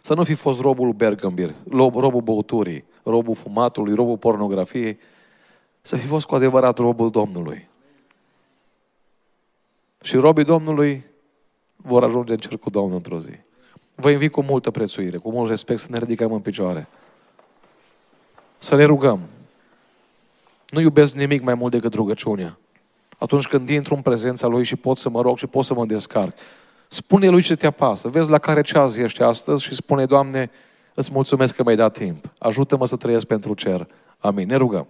Să nu fi fost robul Bergambir, robul băuturii, robul fumatului, robul pornografiei, să fi fost cu adevărat robul Domnului. Și robii Domnului vor ajunge în cer cu Domnul într-o zi. Vă invit cu multă prețuire, cu mult respect să ne ridicăm în picioare. Să ne rugăm. Nu iubesc nimic mai mult decât rugăciunea. Atunci când intru în prezența Lui și pot să mă rog și pot să mă descarc. Spune Lui ce te apasă. Vezi la care ceas ești astăzi și spune, Doamne, îți mulțumesc că mi-ai dat timp. Ajută-mă să trăiesc pentru cer. Amin. Ne rugăm.